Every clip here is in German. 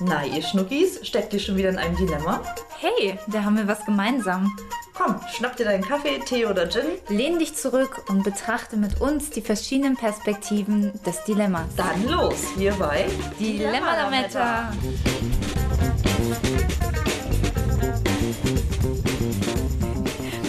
Na, ihr Schnuckis, steckt ihr schon wieder in einem Dilemma? Hey, da haben wir was gemeinsam. Komm, schnapp dir deinen Kaffee, Tee oder Gin. Lehn dich zurück und betrachte mit uns die verschiedenen Perspektiven des Dilemmas. Dann los, hier bei Dilemma-Lametta.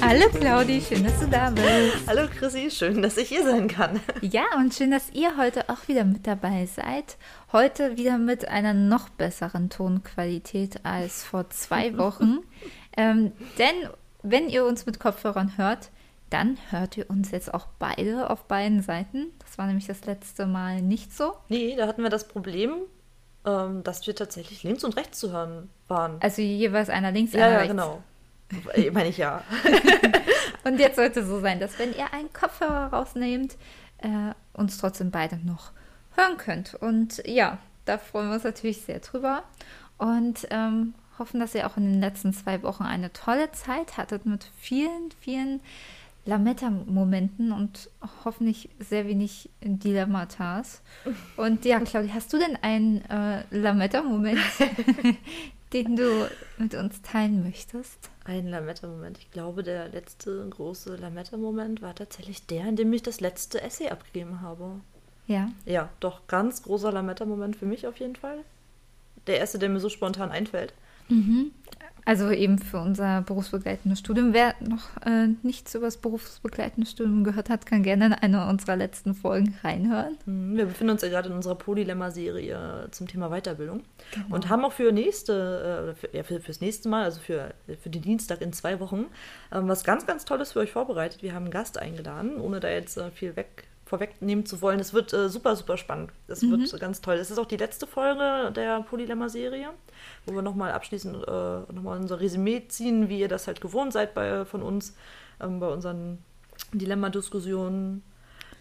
Hallo Claudi, schön, dass du da bist. Hallo Chrissy, schön, dass ich hier sein kann. Ja, und schön, dass ihr heute auch wieder mit dabei seid. Heute wieder mit einer noch besseren Tonqualität als vor zwei Wochen. ähm, denn wenn ihr uns mit Kopfhörern hört, dann hört ihr uns jetzt auch beide auf beiden Seiten. Das war nämlich das letzte Mal nicht so. Nee, da hatten wir das Problem, ähm, dass wir tatsächlich links und rechts zu hören waren. Also jeweils einer links, ja, einer ja, rechts. genau. Ich meine ich ja. Und jetzt sollte es so sein, dass wenn ihr einen Kopfhörer rausnehmt, äh, uns trotzdem beide noch hören könnt. Und ja, da freuen wir uns natürlich sehr drüber und ähm, hoffen, dass ihr auch in den letzten zwei Wochen eine tolle Zeit hattet mit vielen, vielen Lametta-Momenten und hoffentlich sehr wenig Dilemmatas. Und ja, Claudia, hast du denn einen äh, Lametta-Moment, den du mit uns teilen möchtest? Ein Lametta-Moment. Ich glaube, der letzte große Lametta-Moment war tatsächlich der, in dem ich das letzte Essay abgegeben habe. Ja. Ja, doch, ganz großer Lametta-Moment für mich auf jeden Fall. Der erste, der mir so spontan einfällt. Mhm. Also eben für unser berufsbegleitendes Studium. Wer noch äh, nichts über das berufsbegleitende Studium gehört hat, kann gerne in eine unserer letzten Folgen reinhören. Mhm, Wir befinden uns ja gerade in unserer Polylemma-Serie zum Thema Weiterbildung Genau. und haben auch für nächste, äh, für, ja, für, fürs nächste Mal, also für, für den Dienstag in zwei Wochen, ähm, was ganz, ganz Tolles für euch vorbereitet. Wir haben einen Gast eingeladen, ohne da jetzt äh, viel weg, vorwegnehmen zu wollen. Es wird äh, super, super spannend. Es wird ganz toll. Es ist auch die letzte Folge der Polylemma-Serie, wo wir nochmal abschließend äh, nochmal unser Resümee ziehen, wie ihr das halt gewohnt seid bei, von uns, ähm, bei unseren Dilemma-Diskussionen.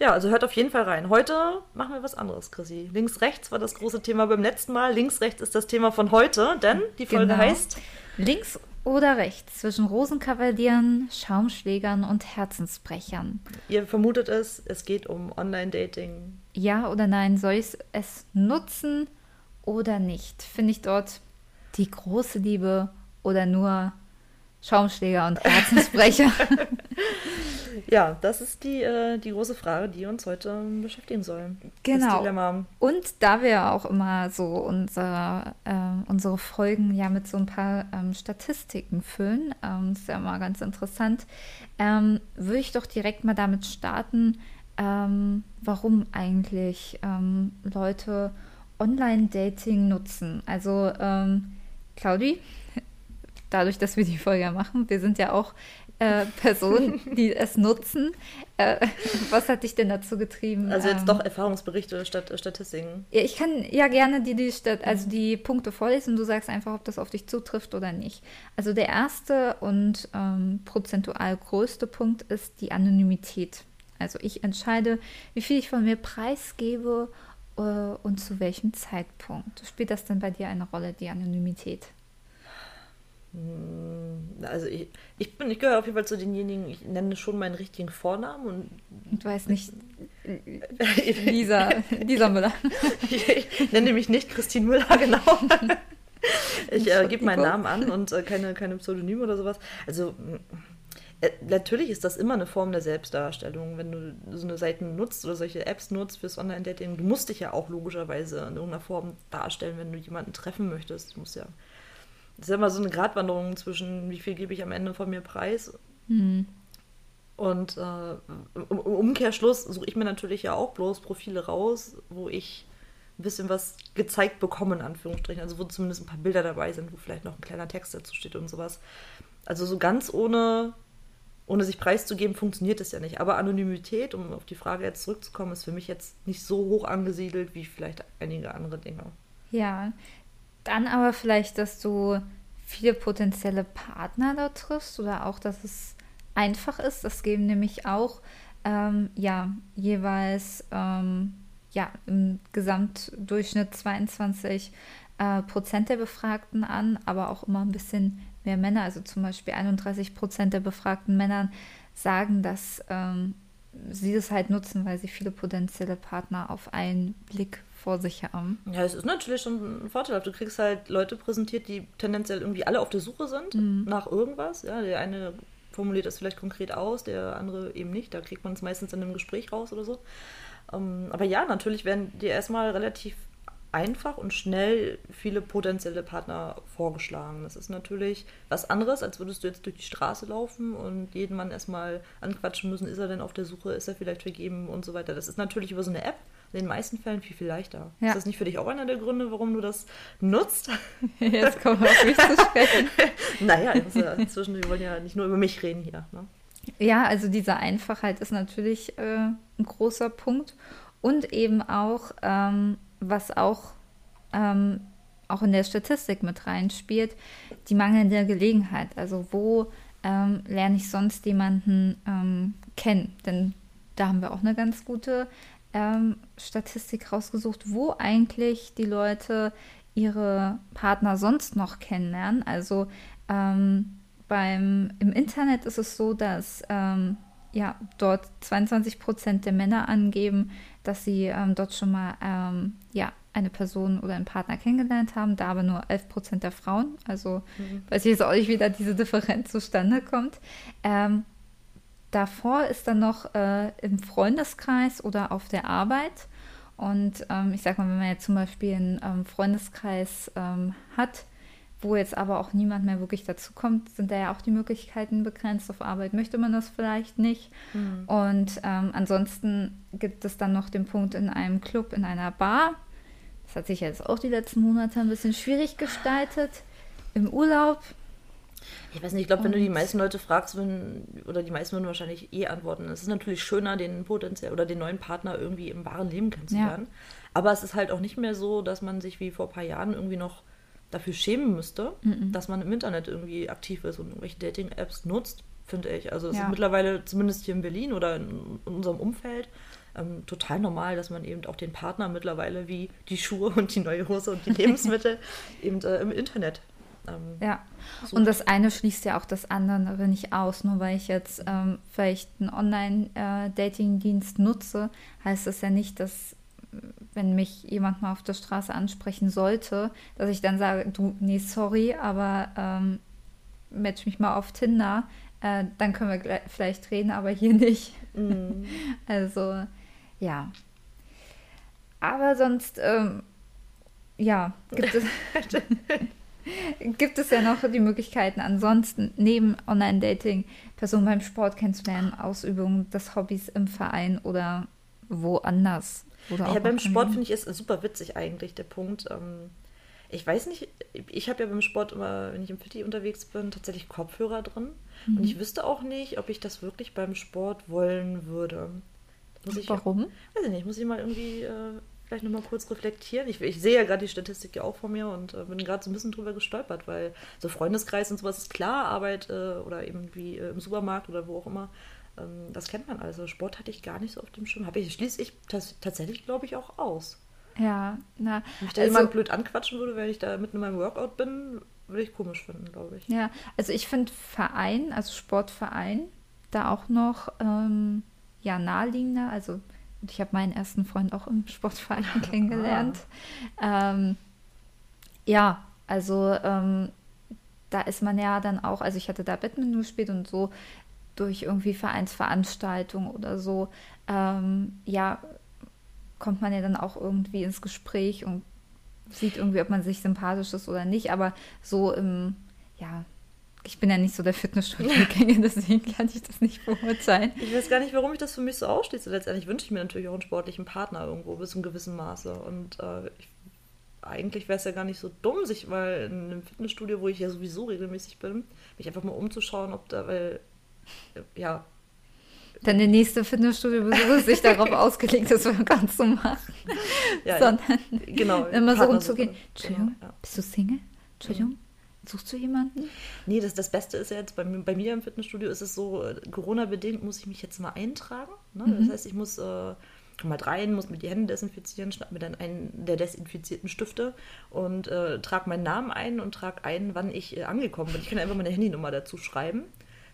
Ja, also hört auf jeden Fall rein. Heute machen wir was anderes, Chrissy. Links, rechts war das große Thema beim letzten Mal. Links, rechts ist das Thema von heute, denn die Folge Genau. heißt Links oder rechts zwischen Rosenkavalieren, Schaumschlägern und Herzensbrechern. Ihr vermutet es, es geht um Online-Dating. Ja oder nein, soll ich es nutzen oder nicht? Finde ich dort die große Liebe oder nur Schaumschläger und Herzensbrecher? Ja, das ist die, äh, die große Frage, die uns heute ähm, beschäftigen soll. Das Genau. Dilemma. Und da wir auch immer so unsere, äh, unsere Folgen ja mit so ein paar ähm, Statistiken füllen, ähm, ist ja immer ganz interessant, ähm, würde ich doch direkt mal damit starten, ähm, warum eigentlich ähm, Leute Online-Dating nutzen. Also, ähm, Claudi, dadurch, dass wir die Folge machen, wir sind ja auch äh, Personen, die es nutzen. Äh, was hat dich denn dazu getrieben? Also jetzt ähm, doch Erfahrungsberichte statt äh, Statistiken. ja, ich kann ja gerne die, die, Stat- also die Punkte vorlesen und du sagst einfach, ob das auf dich zutrifft oder nicht. Also der erste und ähm, prozentual größte Punkt ist die Anonymität. Also ich entscheide, wie viel ich von mir preisgebe äh, und zu welchem Zeitpunkt. Spielt das denn bei dir eine Rolle, die Anonymität? Also ich, ich bin, ich gehöre auf jeden Fall zu denjenigen, ich nenne schon meinen richtigen Vornamen und du weißt nicht, Lisa, Lisa Müller. ich nenne mich nicht Christine Müller, genau. Ich äh, gebe meinen Namen an und äh, keine, keine Pseudonym oder sowas. Also äh, natürlich ist das immer eine Form der Selbstdarstellung, wenn du so eine Seiten nutzt oder solche Apps nutzt fürs Online-Dating. Du musst dich ja auch logischerweise in irgendeiner Form darstellen, wenn du jemanden treffen möchtest. Du musst ja. Das ist ja immer so eine Gratwanderung zwischen, wie viel gebe ich am Ende von mir preis Hm. und äh, im im Umkehrschluss suche ich mir natürlich ja auch bloß Profile raus, wo ich ein bisschen was gezeigt bekomme, in Anführungsstrichen. Also wo zumindest ein paar Bilder dabei sind, wo vielleicht noch ein kleiner Text dazu steht und sowas. Also so ganz ohne, ohne sich preiszugeben, funktioniert das ja nicht. Aber Anonymität, um auf die Frage jetzt zurückzukommen, ist für mich jetzt nicht so hoch angesiedelt wie vielleicht einige andere Dinge. Ja, dann aber vielleicht, dass du viele potenzielle Partner dort triffst oder auch, dass es einfach ist. Das geben nämlich auch ähm, ja jeweils ähm, ja im Gesamtdurchschnitt 22 äh, Prozent der Befragten an, aber auch immer ein bisschen mehr Männer. Also zum Beispiel 31 Prozent der befragten Männer sagen, dass ähm, sie das halt nutzen, weil sie viele potenzielle Partner auf einen Blick vor sich haben. Ja, es ist natürlich schon ein Vorteil. Du kriegst halt Leute präsentiert, die tendenziell irgendwie alle auf der Suche sind Mhm. nach irgendwas. Ja, der eine formuliert das vielleicht konkret aus, der andere eben nicht. Da kriegt man es meistens in einem Gespräch raus oder so. Ähm, aber ja, natürlich werden dir erstmal relativ einfach und schnell viele potenzielle Partner vorgeschlagen. Das ist natürlich was anderes, als würdest du jetzt durch die Straße laufen und jeden Mann erstmal anquatschen müssen, ist er denn auf der Suche, ist er vielleicht vergeben und so weiter. Das ist natürlich über so eine App in den meisten Fällen viel, viel leichter. Ja. Ist das nicht für dich auch einer der Gründe, warum du das nutzt? Jetzt kommen wir auf mich zu sprechen. naja, also inzwischen, wir wollen ja nicht nur über mich reden hier. Ne? Ja, also diese Einfachheit ist natürlich äh, ein großer Punkt. Und eben auch, ähm, was auch, ähm, auch in der Statistik mit reinspielt, die mangelnde Gelegenheit. Also wo ähm, lerne ich sonst jemanden ähm, kennen? Denn da haben wir auch eine ganz gute ähm, Statistik rausgesucht, wo eigentlich die Leute ihre Partner sonst noch kennenlernen. Also ähm, beim, im Internet ist es so, dass ähm, ja, dort 22 Prozent der Männer angeben, dass sie ähm, dort schon mal ähm, ja, eine Person oder einen Partner kennengelernt haben, da aber nur 11 Prozent der Frauen. Also weiß ich jetzt auch nicht, wie da diese Differenz zustande kommt. Ähm, davor ist dann noch äh, im Freundeskreis oder auf der Arbeit. Und ähm, ich sag mal, wenn man jetzt zum Beispiel einen ähm, Freundeskreis ähm, hat, wo jetzt aber auch niemand mehr wirklich dazu kommt, sind da ja auch die Möglichkeiten begrenzt. Auf Arbeit möchte man das vielleicht nicht. Und ähm, ansonsten gibt es dann noch den Punkt in einem Club, in einer Bar. Das hat sich jetzt auch die letzten Monate ein bisschen schwierig gestaltet. Im Urlaub. Ich weiß nicht, ich glaube, wenn du die meisten Leute fragst, wenn, oder die meisten würden wahrscheinlich eh antworten. Es ist natürlich schöner, den potenziell oder den neuen Partner irgendwie im wahren Leben kennenzulernen. Aber es ist halt auch nicht mehr so, dass man sich wie vor ein paar Jahren irgendwie noch dafür schämen müsste, dass man im Internet irgendwie aktiv ist und irgendwelche Dating-Apps nutzt, finde ich. Also es Ja. ist mittlerweile, zumindest hier in Berlin oder in, in unserem Umfeld, ähm, total normal, dass man eben auch den Partner mittlerweile wie die Schuhe und die neue Hose und die Lebensmittel eben äh, im Internet ähm, Ja. So. Und das eine schließt ja auch das andere nicht aus. Nur weil ich jetzt ähm, vielleicht einen Online-Dating-Dienst nutze, heißt das ja nicht, dass wenn mich jemand mal auf der Straße ansprechen sollte, dass ich dann sage, du, nee, sorry, aber ähm, match mich mal auf Tinder, äh, dann können wir gleich, vielleicht reden, aber hier nicht. mm. Also, ja. Aber sonst, ähm, ja, gibt es, gibt es ja noch die Möglichkeiten, ansonsten neben Online-Dating Personen beim Sport kennenzulernen, Ausübung des Hobbys im Verein oder woanders. Oder Ja, beim Sport finde ich es super witzig eigentlich, der Punkt. Ähm, ich weiß nicht, ich habe ja beim Sport immer, wenn ich im Fitti unterwegs bin, tatsächlich Kopfhörer drin. Mhm. Und ich wüsste auch nicht, ob ich das wirklich beim Sport wollen würde. Muss ich, Warum? Weiß ich nicht, muss ich mal irgendwie äh, vielleicht nochmal kurz reflektieren. Ich, ich sehe ja gerade die Statistik ja auch vor mir und äh, bin gerade so ein bisschen drüber gestolpert, weil so Freundeskreis und sowas ist klar, Arbeit äh, oder eben wie äh, im Supermarkt oder wo auch immer. Ähm, das kennt man also. Sport hatte ich gar nicht so auf dem Schirm. Habe ich, schließe ich tats tatsächlich, glaube ich, auch aus. Ja, na, Wenn mich da also- jemand blöd anquatschen würde, wenn ich da mitten in meinem Workout bin, würde ich komisch finden, glaube ich. Ja, also ich finde Verein, also Sportverein, da auch noch ähm, ja naheliegender. Also ich habe meinen ersten Freund auch im Sportverein kennengelernt. Ähm, ja, also ähm, da ist man ja dann auch, also ich hatte da Badminton gespielt und so durch irgendwie Vereinsveranstaltungen oder so, ähm, ja, kommt man ja dann auch irgendwie ins Gespräch und sieht irgendwie, ob man sich sympathisch ist oder nicht, aber so im, ja, ich bin ja nicht so der Fitnessstudio-Gänger, deswegen kann ich das nicht beurteilen. Ich weiß gar nicht, warum ich das für mich so ausschließe. Letztendlich wünsche ich mir natürlich auch einen sportlichen Partner irgendwo bis zu einem gewissen Maße. Und äh, ich, eigentlich wäre es ja gar nicht so dumm, sich mal in einem Fitnessstudio, wo ich ja sowieso regelmäßig bin, mich einfach mal umzuschauen, ob da, weil, äh, ja, Dann der nächste Fitnessstudio-Besuch ist sich darauf ausgelegt, das Workout zu machen, ja, sondern genau. immer so rumzugehen. suchen. Entschuldigung, Genau, ja. bist du Single? Entschuldigung, suchst du jemanden? Nee, das, das Beste ist ja jetzt, bei, mir- bei mir im Fitnessstudio ist es so, äh, Corona-bedingt muss ich mich jetzt mal eintragen. Ne? Mhm. Das heißt, ich muss, äh, mal rein, muss mir die Hände desinfizieren, schnapp mir dann einen der desinfizierten Stifte und äh, trage meinen Namen ein und trage ein, wann ich äh, angekommen bin. Ich kann einfach meine Handynummer dazu schreiben.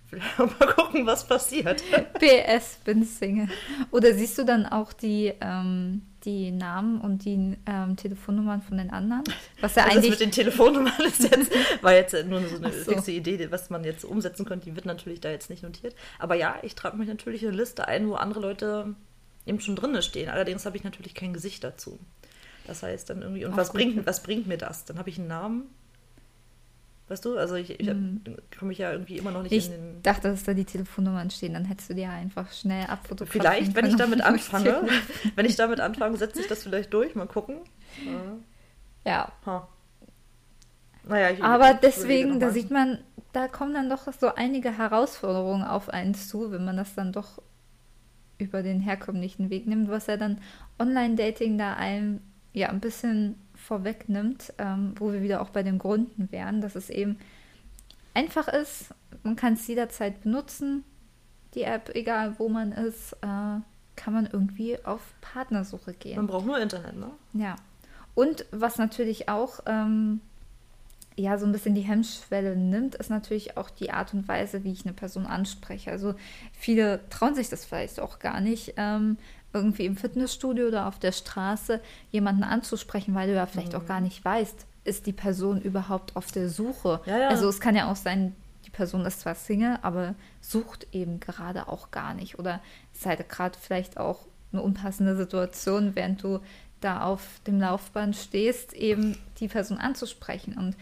Vielleicht mal gucken, was passiert. PS, bin Single. Oder siehst du dann auch die, ähm, die Namen und die ähm, Telefonnummern von den anderen. Was ja Also eigentlich. das mit den Telefonnummern ist jetzt, war jetzt nur so eine so. fixe Idee, was man jetzt umsetzen könnte. Die wird natürlich da jetzt nicht notiert. Aber ja, ich trage mich natürlich in eine Liste ein, wo andere Leute eben schon drin stehen. Allerdings habe ich natürlich kein Gesicht dazu. Das heißt dann irgendwie, und Auch was gut. bringt, was bringt mir das? Dann habe ich einen Namen. Weißt du, also ich, ich Mhm. komme ich ja irgendwie immer noch nicht ich in den. dachte, dass da die Telefonnummern stehen, dann hättest du die ja einfach schnell abfotografieren Vielleicht, wenn ich damit anfange, wenn ich damit anfange, setze ich das vielleicht durch. Mal gucken. Ja. Ha. Naja, ich, aber ich deswegen, da sieht man, da kommen dann doch so einige Herausforderungen auf einen zu, wenn man das dann doch über den herkömmlichen Weg nimmt, was ja dann Online-Dating da einem ja ein bisschen vorwegnimmt, ähm, wo wir wieder auch bei den Gründen wären, dass es eben einfach ist, man kann es jederzeit benutzen, die App, egal wo man ist, äh, kann man irgendwie auf Partnersuche gehen. Man braucht nur Internet, ne? Ja. Und was natürlich auch ähm, ja so ein bisschen die Hemmschwelle nimmt, ist natürlich auch die Art und Weise, wie ich eine Person anspreche. Also viele trauen sich das vielleicht auch gar nicht, ähm, irgendwie im Fitnessstudio oder auf der Straße jemanden anzusprechen, weil du ja vielleicht auch gar nicht weißt, ist die Person überhaupt auf der Suche. Ja, ja. Also es kann ja auch sein, die Person ist zwar Single, aber sucht eben gerade auch gar nicht. Oder ist halt gerade vielleicht auch eine unpassende Situation, während du da auf dem Laufband stehst, eben die Person anzusprechen. Und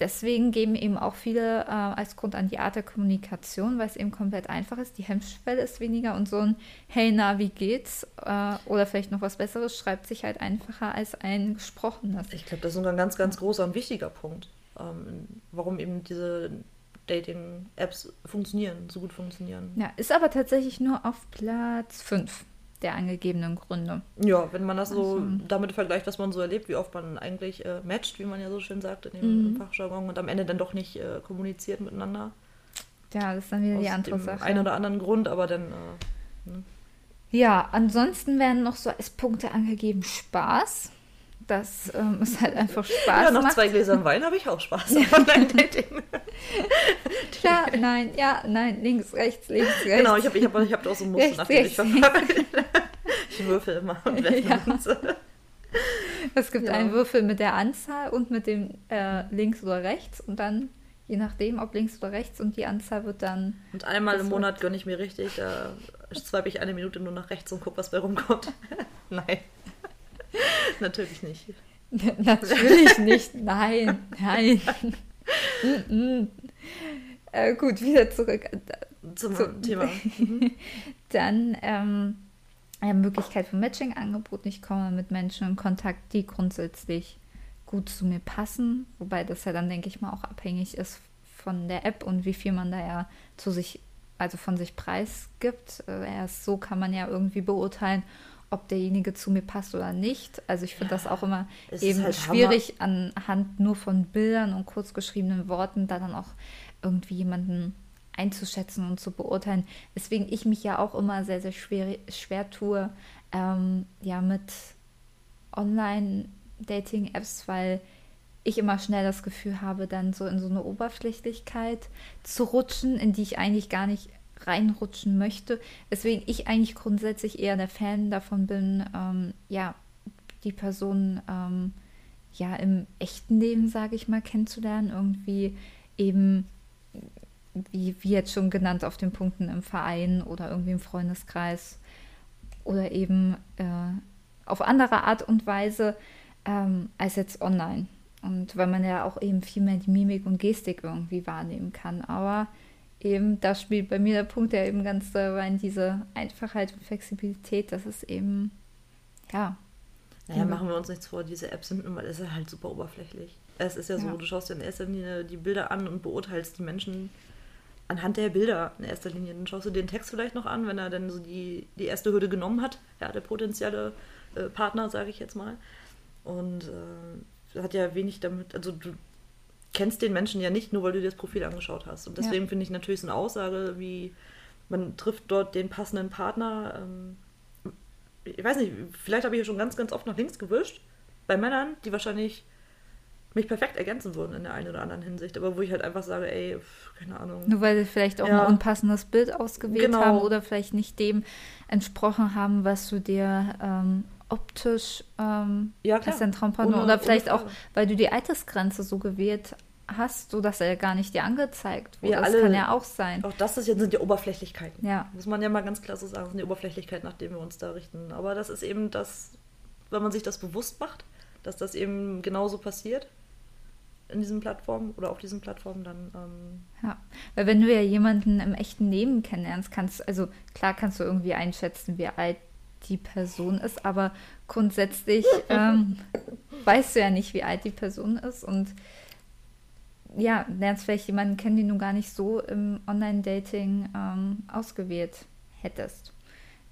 deswegen geben eben auch viele äh, als Grund an die Art der Kommunikation, weil es eben komplett einfach ist. Die Hemmschwelle ist weniger und so ein Hey, na, wie geht's? Äh, oder vielleicht noch was Besseres schreibt sich halt einfacher als ein gesprochenes. Ich glaube, das ist ein ganz, ganz großer und wichtiger Punkt, ähm, warum eben diese Dating-Apps funktionieren, so gut funktionieren. Ja, ist aber tatsächlich nur auf Platz 5 der angegebenen Gründe. Ja, wenn man das so Also- damit vergleicht, was man so erlebt, wie oft man eigentlich äh, matcht, wie man ja so schön sagt in dem Mhm. Fachjargon und am Ende dann doch nicht äh, kommuniziert miteinander. Ja, das ist dann wieder die aus andere dem Sache. einen oder anderen Grund, aber dann äh, Ja, ansonsten werden noch so als Punkte angegeben Spaß. Das ähm, ist halt einfach Spaß ja, nach macht. zwei Gläsern Wein habe ich auch Spaß am Online-Dating. Klar, nein, ja, nein, links, rechts, links, rechts. genau, ich habe ich hab, ich hab auch so ein Muster, Rechts, nach dem ich. Ich würfel immer und Ja. Es gibt Ja. einen Würfel mit der Anzahl und mit dem äh, links oder rechts und dann, je nachdem, ob links oder rechts und die Anzahl wird dann. Und einmal im Monat gönne ich mir richtig, da swipe ich eine Minute nur nach rechts und gucke, was bei rumkommt. Nein. Natürlich nicht. Natürlich nicht, nein, nein. Mm, mm. äh, gut, wieder zurück. Zum So. Thema. Mhm. Dann ähm, eine Möglichkeit für Matching-Angebot. Ich komme mit Menschen in Kontakt, die grundsätzlich gut zu mir passen. Wobei das ja dann, denke ich mal, auch abhängig ist von der App und wie viel man da ja zu sich, also von sich preisgibt. Äh, erst so kann man ja irgendwie beurteilen, ob derjenige zu mir passt oder nicht. Also ich finde das auch immer eben halt schwierig anhand nur von Bildern und kurz geschriebenen Worten da dann auch irgendwie jemanden einzuschätzen und zu beurteilen. Weswegen ich mich ja auch immer sehr, sehr schwer, schwer tue, ähm, ja, mit Online-Dating-Apps, weil ich immer schnell das Gefühl habe, dann so in so eine Oberflächlichkeit zu rutschen, in die ich eigentlich gar nicht reinrutschen möchte. Weswegen ich eigentlich grundsätzlich eher der Fan davon bin, ähm, ja, die Person ähm, ja im echten Leben, sage ich mal, kennenzulernen. Irgendwie eben, wie, wie jetzt schon genannt, auf den Punkten im Verein oder irgendwie im Freundeskreis oder eben äh, auf andere Art und Weise ähm, als jetzt online. Und weil man ja auch eben viel mehr die Mimik und Gestik irgendwie wahrnehmen kann. Aber eben, da spielt bei mir der Punkt ja eben ganz doll rein, diese Einfachheit und Flexibilität, das ist eben, ja. Naja, Mhm. machen wir uns nichts vor, diese Apps sind nun mal, ist halt super oberflächlich. Es ist ja so, Ja. du schaust dir in erster Linie die Bilder an und beurteilst die Menschen anhand der Bilder in erster Linie. Dann schaust du den Text vielleicht noch an, wenn er dann so die, die erste Hürde genommen hat, ja, der potenzielle äh, Partner, sage ich jetzt mal. Und äh, hat ja wenig damit, also du kennst den Menschen ja nicht, nur weil du dir das Profil angeschaut hast. Und Ja. deswegen finde ich natürlich so eine Aussage wie, man trifft dort den passenden Partner, ähm, ich weiß nicht, vielleicht habe ich hier schon ganz, ganz oft nach links gewischt. Bei Männern, die wahrscheinlich mich perfekt ergänzen würden in der einen oder anderen Hinsicht, aber wo ich halt einfach sage, ey, keine Ahnung. Nur weil sie vielleicht auch Ja. ein unpassendes Bild ausgewählt Genau. haben oder vielleicht nicht dem entsprochen haben, was du dir ähm, optisch ähm, Ja, klar. dein Traumpartner Ohne- oder vielleicht auch, weil du die Altersgrenze so gewählt hast, sodass er gar nicht dir angezeigt wurde. Das alle- kann ja auch sein. Auch das ist, jetzt sind ja Oberflächlichkeiten. Ja. Muss man ja mal ganz klar so sagen, das sind die Oberflächlichkeiten, nach denen wir uns da richten. Aber das ist eben das, wenn man sich das bewusst macht, dass das eben genauso passiert in diesen Plattformen oder auf diesen Plattformen, dann ähm, Ja, weil wenn du ja jemanden im echten Leben kennenlernst, kannst also klar kannst du irgendwie einschätzen, wie alt die Person ist, aber grundsätzlich ähm, weißt du ja nicht, wie alt die Person ist und ja, lernst vielleicht jemanden kennen, den du gar nicht so im Online-Dating ähm, ausgewählt hättest.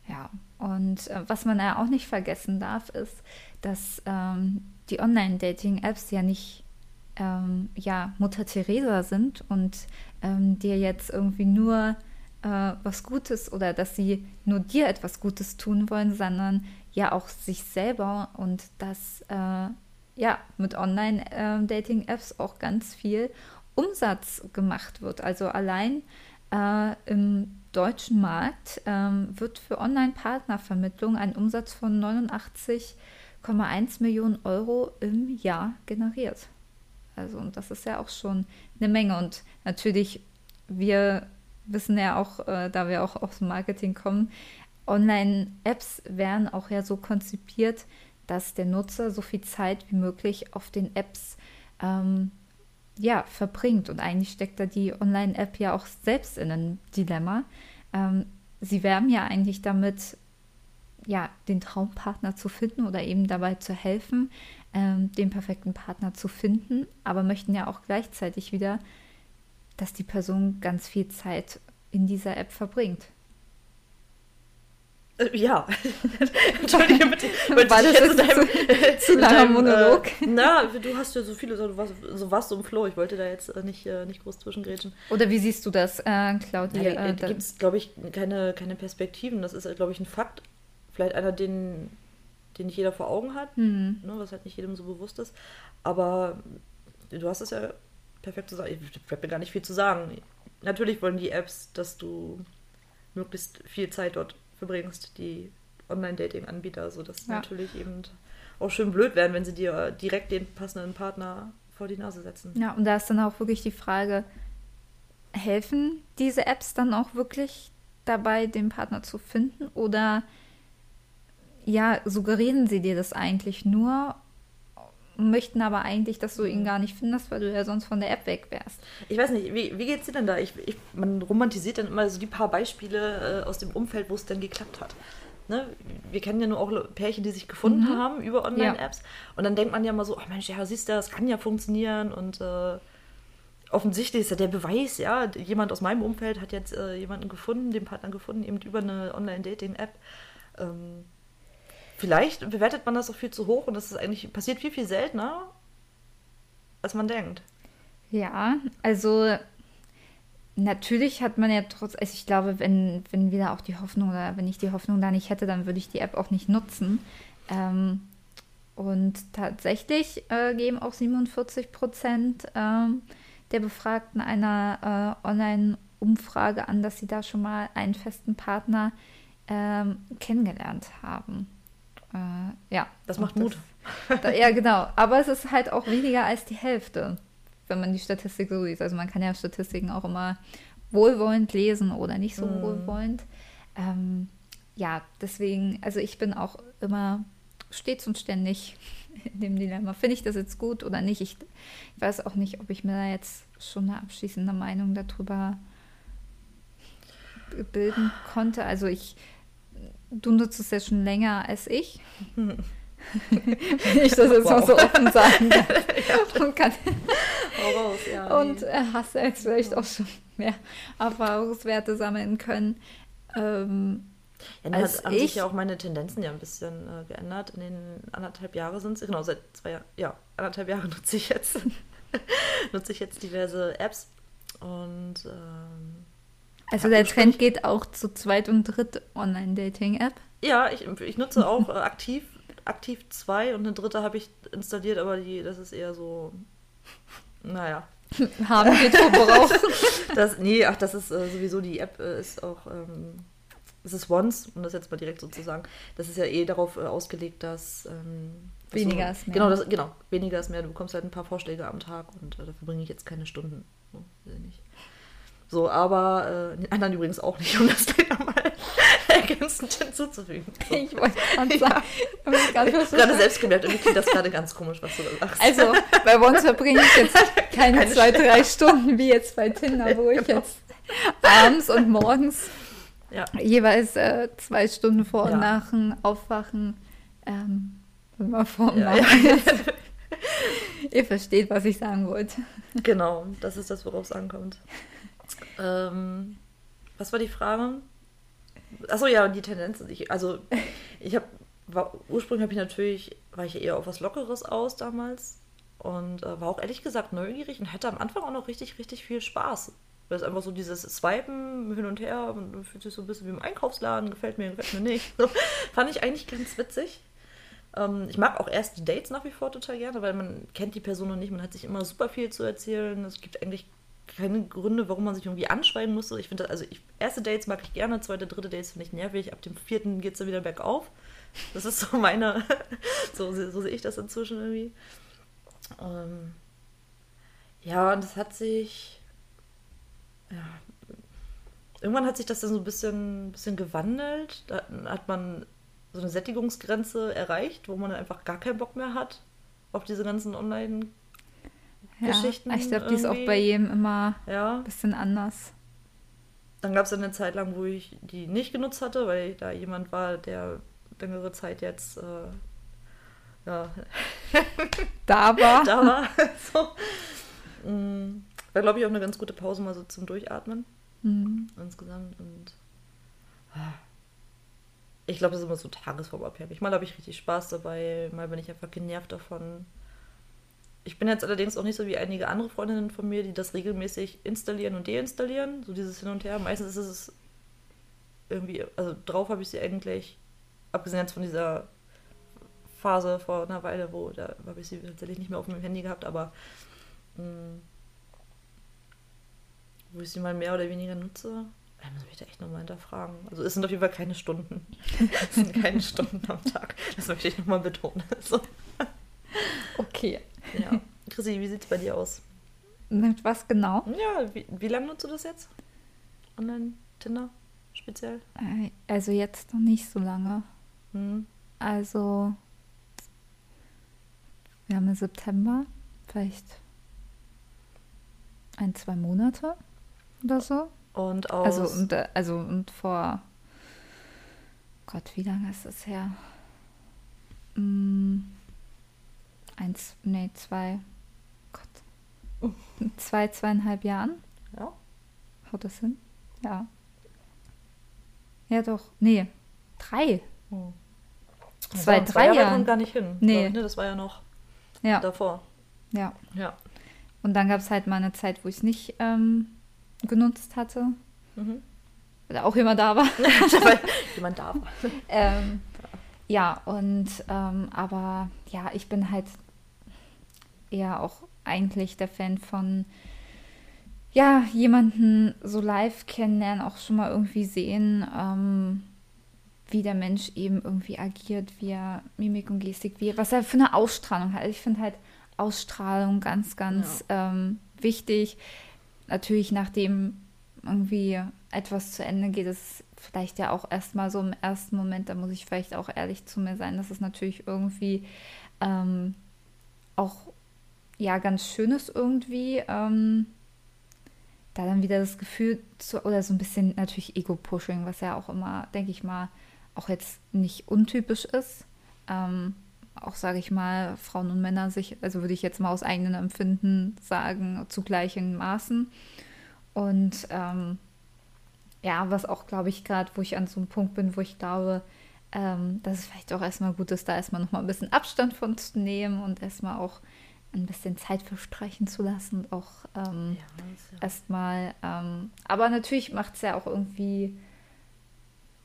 Ja, und äh, was man ja auch nicht vergessen darf, ist, dass ähm, die Online-Dating-Apps ja nicht ähm, ja, Mutter Teresa sind und ähm, dir jetzt irgendwie nur äh, was Gutes oder dass sie nur dir etwas Gutes tun wollen, sondern ja auch sich selber und dass äh, ja mit Online-Dating-Apps auch ganz viel Umsatz gemacht wird. Also allein äh, im deutschen Markt ähm, wird für Online-Partnervermittlung ein Umsatz von 89,1 Millionen Euro im Jahr generiert. Also, und das ist ja auch schon eine Menge. Und natürlich, wir wissen ja auch, äh, da wir auch aus dem Marketing kommen, Online-Apps werden auch ja so konzipiert, dass der Nutzer so viel Zeit wie möglich auf den Apps ähm, ja, verbringt. Und eigentlich steckt da die Online-App ja auch selbst in einem Dilemma. Ähm, sie werben ja eigentlich damit, ja, den Traumpartner zu finden oder eben dabei zu helfen, ähm, den perfekten Partner zu finden, aber möchten ja auch gleichzeitig wieder, dass die Person ganz viel Zeit in dieser App verbringt. Äh, Ja, entschuldige bitte. War das jetzt deinem- zu mit langer deinem, Monolog? Äh, na, du hast ja so viele, so, warst, so du im Flow. Ich wollte da jetzt äh, nicht, äh, nicht groß zwischengrätschen. Oder wie siehst du das, äh, Claudia? Ja, äh, da gibt es, glaube ich, keine, keine Perspektiven. Das ist, glaube ich, ein Fakt. Vielleicht einer, den, den nicht jeder vor Augen hat, hm. ne, was halt nicht jedem so bewusst ist. Aber du hast es ja perfekt gesagt. Ich habe mir gar nicht viel zu sagen. Natürlich wollen die Apps, dass du möglichst viel Zeit dort verbringst, die Online-Dating-Anbieter, sodass sie Ja. natürlich eben auch schön blöd werden, wenn sie dir direkt den passenden Partner vor die Nase setzen. Ja, und da ist dann auch wirklich die Frage, helfen diese Apps dann auch wirklich dabei, den Partner zu finden? Oder ja, suggerieren sie dir das eigentlich nur, möchten aber eigentlich, dass du ihn gar nicht findest, weil du ja sonst von der App weg wärst? Ich weiß nicht, wie, wie geht's dir denn da? Ich, ich, man romantisiert dann immer so die paar Beispiele äh, aus dem Umfeld, wo es dann geklappt hat. Ne? Wir kennen ja nur auch Pärchen, die sich gefunden Mhm. haben über Online-Apps. Und dann denkt man ja mal so, oh Mensch, ja, siehst du, das kann ja funktionieren. Und äh, offensichtlich ist ja der Beweis, ja, jemand aus meinem Umfeld hat jetzt äh, jemanden gefunden, den Partner gefunden, eben über eine Online-Dating-App. Ähm, vielleicht bewertet man das auch viel zu hoch und das ist eigentlich passiert viel, viel seltener, als man denkt. Ja, also natürlich hat man ja trotz, also ich glaube, wenn, wenn wir auch die Hoffnung oder wenn ich die Hoffnung da nicht hätte, dann würde ich die App auch nicht nutzen. Ähm, und tatsächlich äh, geben auch 47 Prozent ähm, der Befragten einer äh, Online-Umfrage an, dass sie da schon mal einen festen Partner ähm, kennengelernt haben. Äh, ja. Das macht Mut. Da, ja, genau. Aber es ist halt auch weniger als die Hälfte, wenn man die Statistik so sieht. Also man kann ja Statistiken auch immer wohlwollend lesen oder nicht so Mhm. wohlwollend. Ähm, ja, deswegen, also ich bin auch immer stets und ständig in dem Dilemma. Finde ich das jetzt gut oder nicht? Ich, ich weiß auch nicht, ob ich mir da jetzt schon eine abschließende Meinung darüber bilden konnte. Also ich, du nutzt es ja schon länger als ich. Wenn ich das jetzt mal Wow. so offen sagen darf. Und, kann, raus, ja. und äh, hast ja jetzt vielleicht auch schon mehr Erfahrungswerte sammeln können. Ähm, Ja, dann als hat, haben sich ich- ja auch meine Tendenzen ja ein bisschen äh, geändert. In den anderthalb Jahren sind es, genau, seit zwei Jahren, ja, anderthalb Jahre nutze ich jetzt, nutze ich jetzt diverse Apps und ähm, also der Trend geht auch zu Zweit- und Dritt-Online-Dating-App. ja, ich, ich nutze auch äh, aktiv, aktiv zwei und eine dritte habe ich installiert, aber die, das ist eher so, naja, Haben geht vor Gebrauch. das, nee, ach, das ist äh, sowieso, die App äh, ist auch, ähm, es ist Once, um das jetzt mal direkt sozusagen, das ist ja eh darauf äh, ausgelegt, dass ähm, Weniger dass ist mehr. Genau, das, genau, weniger ist mehr. Du bekommst halt ein paar Vorschläge am Tag und äh, dafür bringe ich jetzt keine Stunden. So, weiß ich nicht. So, aber äh, die anderen übrigens auch nicht, um das gleich nochmal ergänzend hinzuzufügen. So. Ich wollte gerade sagen, ich nicht, was du Gerade selbst gemerkt, irgendwie klingt das gerade ganz komisch, was du da sagst. Also, bei uns verbringe ich jetzt keine, Keine zwei, drei Stunden wie jetzt bei Tinder, wo ich Genau. jetzt abends und morgens ja. jeweils äh, zwei Stunden vor und Ja. nach dem Aufwachen ähm, immer vor Ja, ja, ja. Ihr versteht, was ich sagen wollte. Genau, das ist das, worauf es ankommt. Ähm, was war die Frage? Achso, ja, die Tendenz. Ich, also, ich habe, ursprünglich habe ich natürlich, war ich eher auf was Lockeres aus damals und äh, war auch ehrlich gesagt neugierig und hatte am Anfang auch noch richtig, richtig viel Spaß. Weil es einfach so dieses Swipen hin und her und man fühlt sich so ein bisschen wie im Einkaufsladen, gefällt mir, gefällt mir nicht. So, fand ich eigentlich ganz witzig. Ähm, ich mag auch erste Dates nach wie vor total gerne, weil man kennt die Person noch nicht, man hat sich immer super viel zu erzählen. Es gibt eigentlich keine Gründe, warum man sich irgendwie anschreiben muss. Ich finde, also ich, erste Dates mag ich gerne, zweite, dritte Dates finde ich nervig. Ab dem vierten geht es dann wieder bergauf. Das ist so meine, so, so sehe ich das inzwischen irgendwie. Ähm, ja, und es hat sich, ja, irgendwann hat sich das dann so ein bisschen, bisschen gewandelt. Da hat man so eine Sättigungsgrenze erreicht, wo man dann einfach gar keinen Bock mehr hat auf diese ganzen Online- Geschichten ich glaube, die ist auch bei jedem immer ja, ein bisschen anders. Dann gab es eine Zeit lang, wo ich die nicht genutzt hatte, weil da jemand war, der längere Zeit jetzt äh, ja, Da war. da war. so. Mm, War, glaube ich, auch eine ganz gute Pause mal so zum Durchatmen Hm. insgesamt. Und ah, ich glaube, das ist immer so tagesformabhängig. Mal habe ich richtig Spaß dabei, mal bin ich einfach genervt davon. Ich bin jetzt allerdings auch nicht so wie einige andere Freundinnen von mir, die das regelmäßig installieren und deinstallieren. So dieses Hin und Her. Meistens ist es irgendwie, also drauf habe ich sie eigentlich, abgesehen jetzt von dieser Phase vor einer Weile, wo da habe ich sie tatsächlich nicht mehr auf dem Handy gehabt, aber mh, wo ich sie mal mehr oder weniger nutze, da muss ich mich da echt nochmal hinterfragen. Also es sind auf jeden Fall keine Stunden. Es sind keine Stunden am Tag. Das möchte ich nochmal betonen. So, Okay. Ja. Chrissy, wie sieht es bei dir aus? Mit was genau? Ja, wie, wie lange nutzt du das jetzt? Online-Tinder speziell? Äh, Also jetzt noch nicht so lange. Hm. Also wir haben September, vielleicht ein, zwei Monate oder so. Und aus... Also und, äh, also und vor Gott, wie lange ist das her? Mm, eins, nee, zwei, Gott, zwei, zweieinhalb Jahren. ja. Haut das hin? Ja. Ja, doch. Nee, drei. Hm. Zwei, Das waren drei Jahre Jahren. gar nicht hin. Nee. ich, ne? Das war ja noch Ja, davor. ja. Ja. Und dann gab es halt mal eine Zeit, wo ich es nicht ähm, genutzt hatte. Mhm. Weil auch immer da war. Jemand da war. ähm, ja, und ähm, aber ja, ich bin halt eher auch eigentlich der Fan von ja, jemanden so live kennenlernen, auch schon mal irgendwie sehen, ähm, wie der Mensch eben irgendwie agiert, wie er Mimik und Gestik, wie was er für eine Ausstrahlung hat. Also ich finde halt Ausstrahlung ganz, ganz ähm, wichtig. Natürlich, nachdem irgendwie etwas zu Ende geht, ist vielleicht ja auch erstmal so im ersten Moment, da muss ich vielleicht auch ehrlich zu mir sein, dass es natürlich irgendwie ähm, auch ja ganz schön ist irgendwie. Ähm, da dann wieder das Gefühl zu, oder so ein bisschen natürlich Ego-Pushing, was ja auch immer, denke ich mal, auch jetzt nicht untypisch ist. Ähm, auch sage ich mal, Frauen und Männer sich, also würde ich jetzt mal aus eigenem Empfinden sagen, zu gleichen Maßen. Und ähm, ja, was auch, glaube ich, gerade, wo ich an so einem Punkt bin, wo ich glaube, ähm, dass es vielleicht auch erstmal gut ist, da erstmal nochmal ein bisschen Abstand von zu nehmen und erstmal auch ein bisschen Zeit verstreichen zu lassen und auch ähm, ja- erstmal. Ähm, aber natürlich macht es ja auch irgendwie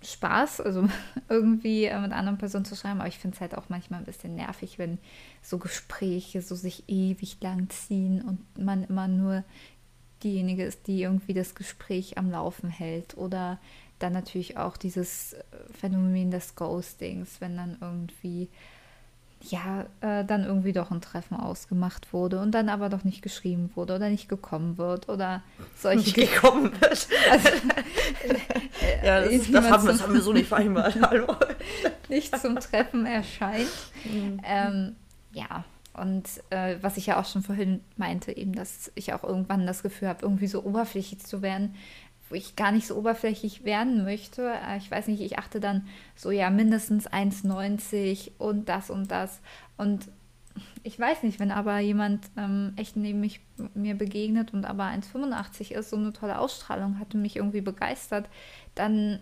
Spaß, also irgendwie äh, mit anderen Personen zu schreiben. Aber ich finde es halt auch manchmal ein bisschen nervig, wenn so Gespräche so sich ewig lang ziehen und man immer nur diejenige ist, die irgendwie das Gespräch am Laufen hält oder dann natürlich auch dieses äh, Phänomen des Ghostings, wenn dann irgendwie ja, äh, dann irgendwie doch ein Treffen ausgemacht wurde und dann aber doch nicht geschrieben wurde oder nicht gekommen wird oder solche nicht gekommen wird. Also, ja, das, ist, das, haben, das, haben, wir so nicht vereinbart. Hallo. nicht zum Treffen erscheint. Mhm. Ähm, ja, und äh, was ich ja auch schon vorhin meinte, eben, dass ich auch irgendwann das Gefühl habe, irgendwie so oberflächlich zu werden, wo ich gar nicht so oberflächlich werden möchte. Äh, ich weiß nicht, ich achte dann so, ja, mindestens 1,90 und das und das. Und ich weiß nicht, wenn aber jemand ähm, echt neben mich, mir begegnet und aber 1,85 ist, so eine tolle Ausstrahlung hat und mich irgendwie begeistert, dann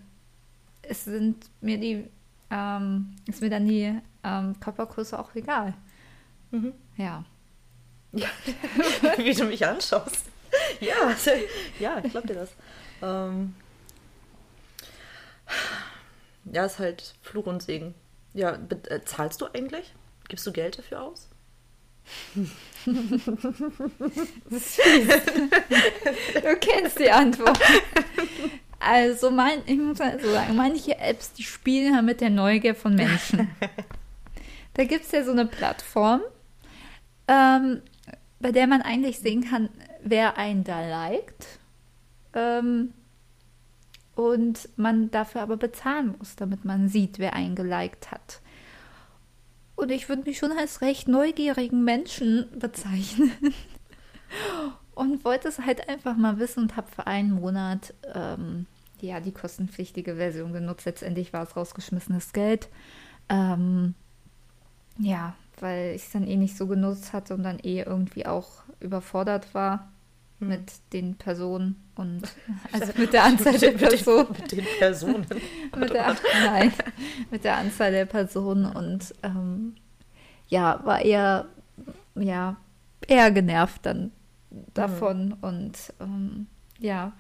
ist, sind mir die, ähm, ist mir dann die ähm, Körpergröße auch egal. Mhm. Ja. ja. Wie du mich anschaust. Ja, ja, ich glaube dir das. Ähm, ja, ist halt Fluch und Segen. Ja, äh, zahlst du eigentlich? Gibst du Geld dafür aus? du kennst die Antwort. Also, mein, ich muss also sagen, manche Apps, die spielen halt mit der Neugier von Menschen. Da gibt es ja so eine Plattform, ähm, bei der man eigentlich sehen kann, wer einen da liked ähm, und man dafür aber bezahlen muss, damit man sieht, wer einen geliked hat. Und ich würde mich schon als recht neugierigen Menschen bezeichnen. und wollte es halt einfach mal wissen und habe für einen Monat ähm, ja die kostenpflichtige Version genutzt. Letztendlich war es rausgeschmissenes Geld. Ähm, ja, weil ich es dann eh nicht so genutzt hatte und dann eh irgendwie auch überfordert war hm. mit den Personen und also mit der Anzahl der Personen. Mit den Personen. mit der, nein, mit der Anzahl der Personen und ähm, ja, war eher, ja, eher genervt dann davon hm. und ähm, ja.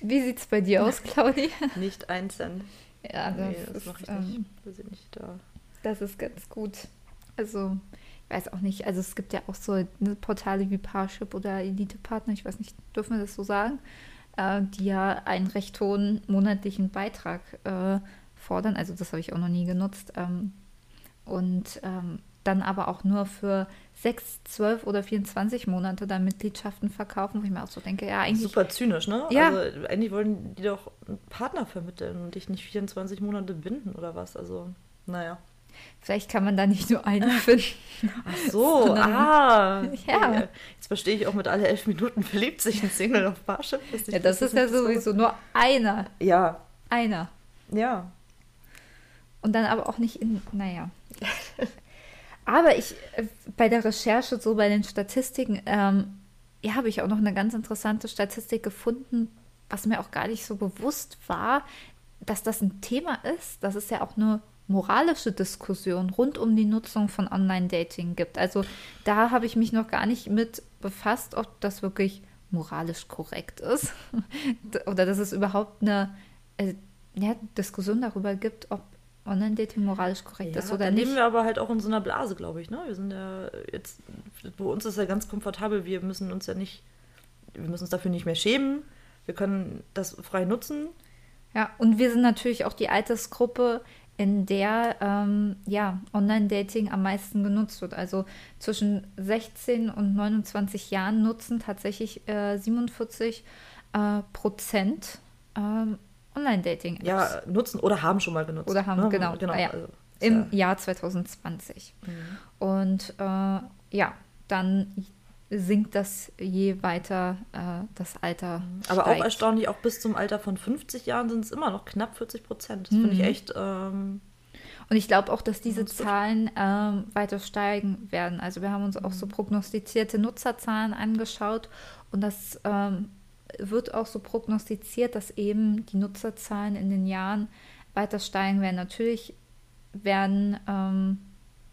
Wie sieht es bei dir aus, Claudi? Nicht einzeln. Ja, das, nee, das mache ich nicht. Ähm, sind nicht da. Das ist ganz gut. Also, weiß auch nicht, also es gibt ja auch so ne, Portale wie Parship oder Elite Partner, ich weiß nicht, dürfen wir das so sagen, äh, die ja einen recht hohen monatlichen Beitrag äh, fordern. Also das habe ich auch noch nie genutzt. Ähm, und ähm, dann aber auch nur für sechs, zwölf oder 24 Monate da Mitgliedschaften verkaufen, wo ich mir auch so denke, ja, eigentlich. Super zynisch, ne? Ja. Also eigentlich wollen die doch einen Partner vermitteln und dich nicht 24 Monate binden oder was. Also, naja. Vielleicht kann man da nicht nur einen finden. Ach so, sondern, ah. Ja. Jetzt verstehe ich auch mit alle elf Minuten verliebt sich ein Single auf Barship. Ja, das, das ist ja sowieso nur einer. Ja. Einer. Ja. Und dann aber auch nicht in, naja. aber ich, äh, bei der Recherche, so bei den Statistiken, ähm, ja, habe ich auch noch eine ganz interessante Statistik gefunden, was mir auch gar nicht so bewusst war, dass das ein Thema ist. Das ist ja auch nur moralische Diskussion rund um die Nutzung von Online-Dating gibt. Also da habe ich mich noch gar nicht mit befasst, ob das wirklich moralisch korrekt ist oder dass es überhaupt eine äh, ja, Diskussion darüber gibt, ob Online-Dating moralisch korrekt ja, ist oder dann nicht. leben wir aber halt auch in so einer Blase, glaube ich. Ne? Wir sind ja jetzt, bei uns ist ja ganz komfortabel, wir müssen uns ja nicht, wir müssen uns dafür nicht mehr schämen. Wir können das frei nutzen. Ja, und wir sind natürlich auch die Altersgruppe, in der ähm, ja, Online-Dating am meisten genutzt wird. Also zwischen 16 und 29 Jahren nutzen tatsächlich äh, 47 äh, Prozent ähm, Online-Dating. Ja, nutzen oder haben schon mal genutzt. Oder haben, ne? genau. genau. Ja. Also, Im ja. Jahr 2020. Mhm. Und äh, ja, dann sinkt das je weiter äh, das Alter. Mhm. Aber steigt. auch erstaunlich, auch bis zum Alter von 50 Jahren sind es immer noch knapp 40 Prozent. Das mhm. finde ich echt. Ähm, und ich glaube auch, dass diese Zahlen ähm, weiter steigen werden. Also wir haben uns auch so mhm. prognostizierte Nutzerzahlen angeschaut und das ähm, wird auch so prognostiziert, dass eben die Nutzerzahlen in den Jahren weiter steigen werden. Natürlich werden ähm,